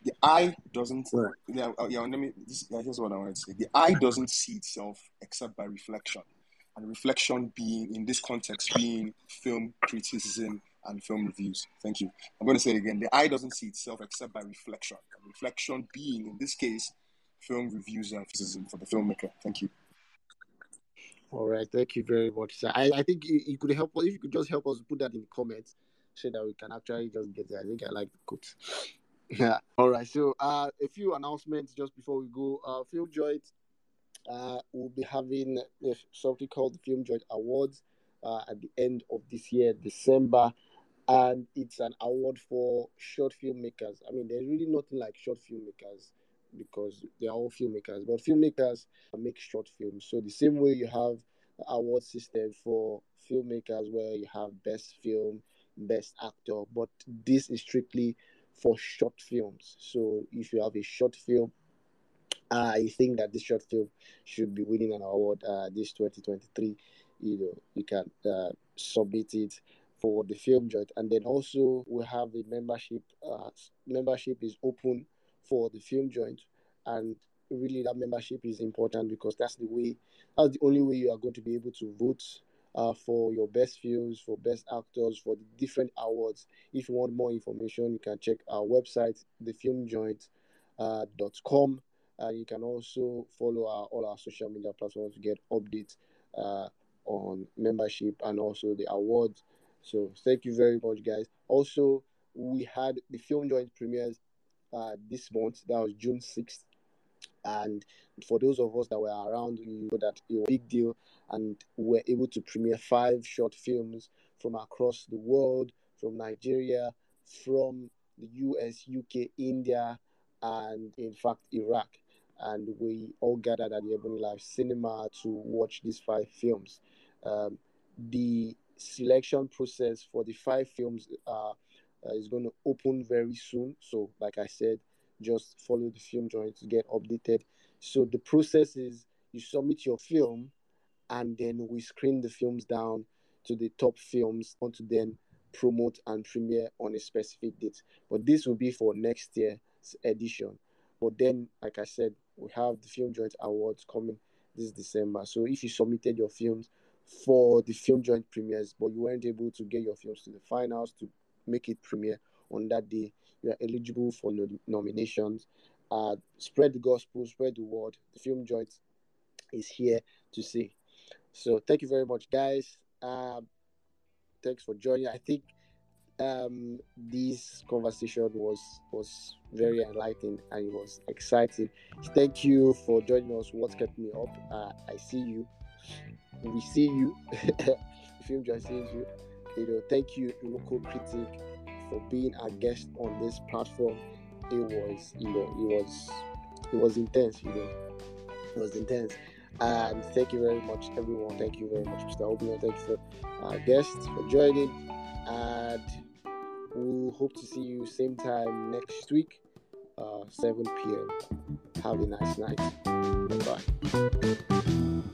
The eye doesn't. Right. Yeah, uh, yeah. Let me. This, here's what I wanted to say. The eye doesn't see itself except by reflection and reflection being, in this context, being film criticism and film reviews. Thank you. I'm going to say it again. The eye doesn't see itself except by reflection. And reflection being, in this case, film reviews and criticism for the filmmaker. Thank you. All right. Thank you very much. So I, I think you, you could help us, if you could just help us put that in the comments so that we can actually just get there. I think I like the quote. yeah. All right. So uh, a few announcements just before we go. Uh, Film Joint uh, we'll be having something called the Film Joint Awards uh, at the end of this year, December. And it's an award for short filmmakers. I mean, there's really nothing like short filmmakers because they're all filmmakers, but filmmakers make short films. So, the same way you have award system for filmmakers where you have best film, best actor, but this is strictly for short films. So, if you have a short film, I think that this short film should be winning an award uh, this 2023. You know, you can uh, submit it for the film joint, and then also we have the membership. Uh, membership is open for the film joint, and really that membership is important because that's the way, that's the only way you are going to be able to vote uh, for your best films, for best actors, for the different awards. If you want more information, you can check our website, thefilmjoint.com. Uh, you can also follow our, all our social media platforms to get updates uh, on membership and also the awards. So thank you very much, guys. Also, we had the film joint premieres uh, this month. That was June 6th. And for those of us that were around, you know that it was a big deal. And we were able to premiere five short films from across the world from Nigeria, from the US, UK, India, and in fact Iraq. And we all gathered at the EbonyLife Cinema to watch these five films. Um, the selection process for the five films uh, uh, is going to open very soon. So, like I said, just follow the film joint to get updated. So, the process is you submit your film, and then we screen the films down to the top films onto then promote and premiere on a specific date. But this will be for next year's edition. But then, like I said, we have the Film Joint Awards coming this December. So if you submitted your films for the Film Joint premieres, but you weren't able to get your films to the finals to make it premiere on that day, you are eligible for no- nominations. Uh, spread the gospel, spread the word. The Film Joint is here to see. So thank you very much, guys. Uh, thanks for joining. I think um, this conversation was was very enlightening and it was exciting. Thank you for joining us. What kept me up? Uh, I see you. We see you. the film just sees you. You know, thank you, Iroko Critic, for being a guest on this platform. It was, you know, it was, it was intense. You know, it was intense. And thank you very much, everyone. Thank you very much, Mr. Obinna. Thank you for our guests for joining. And we hope to see you same time next week, uh, 7 p.m. Have a nice night. Bye.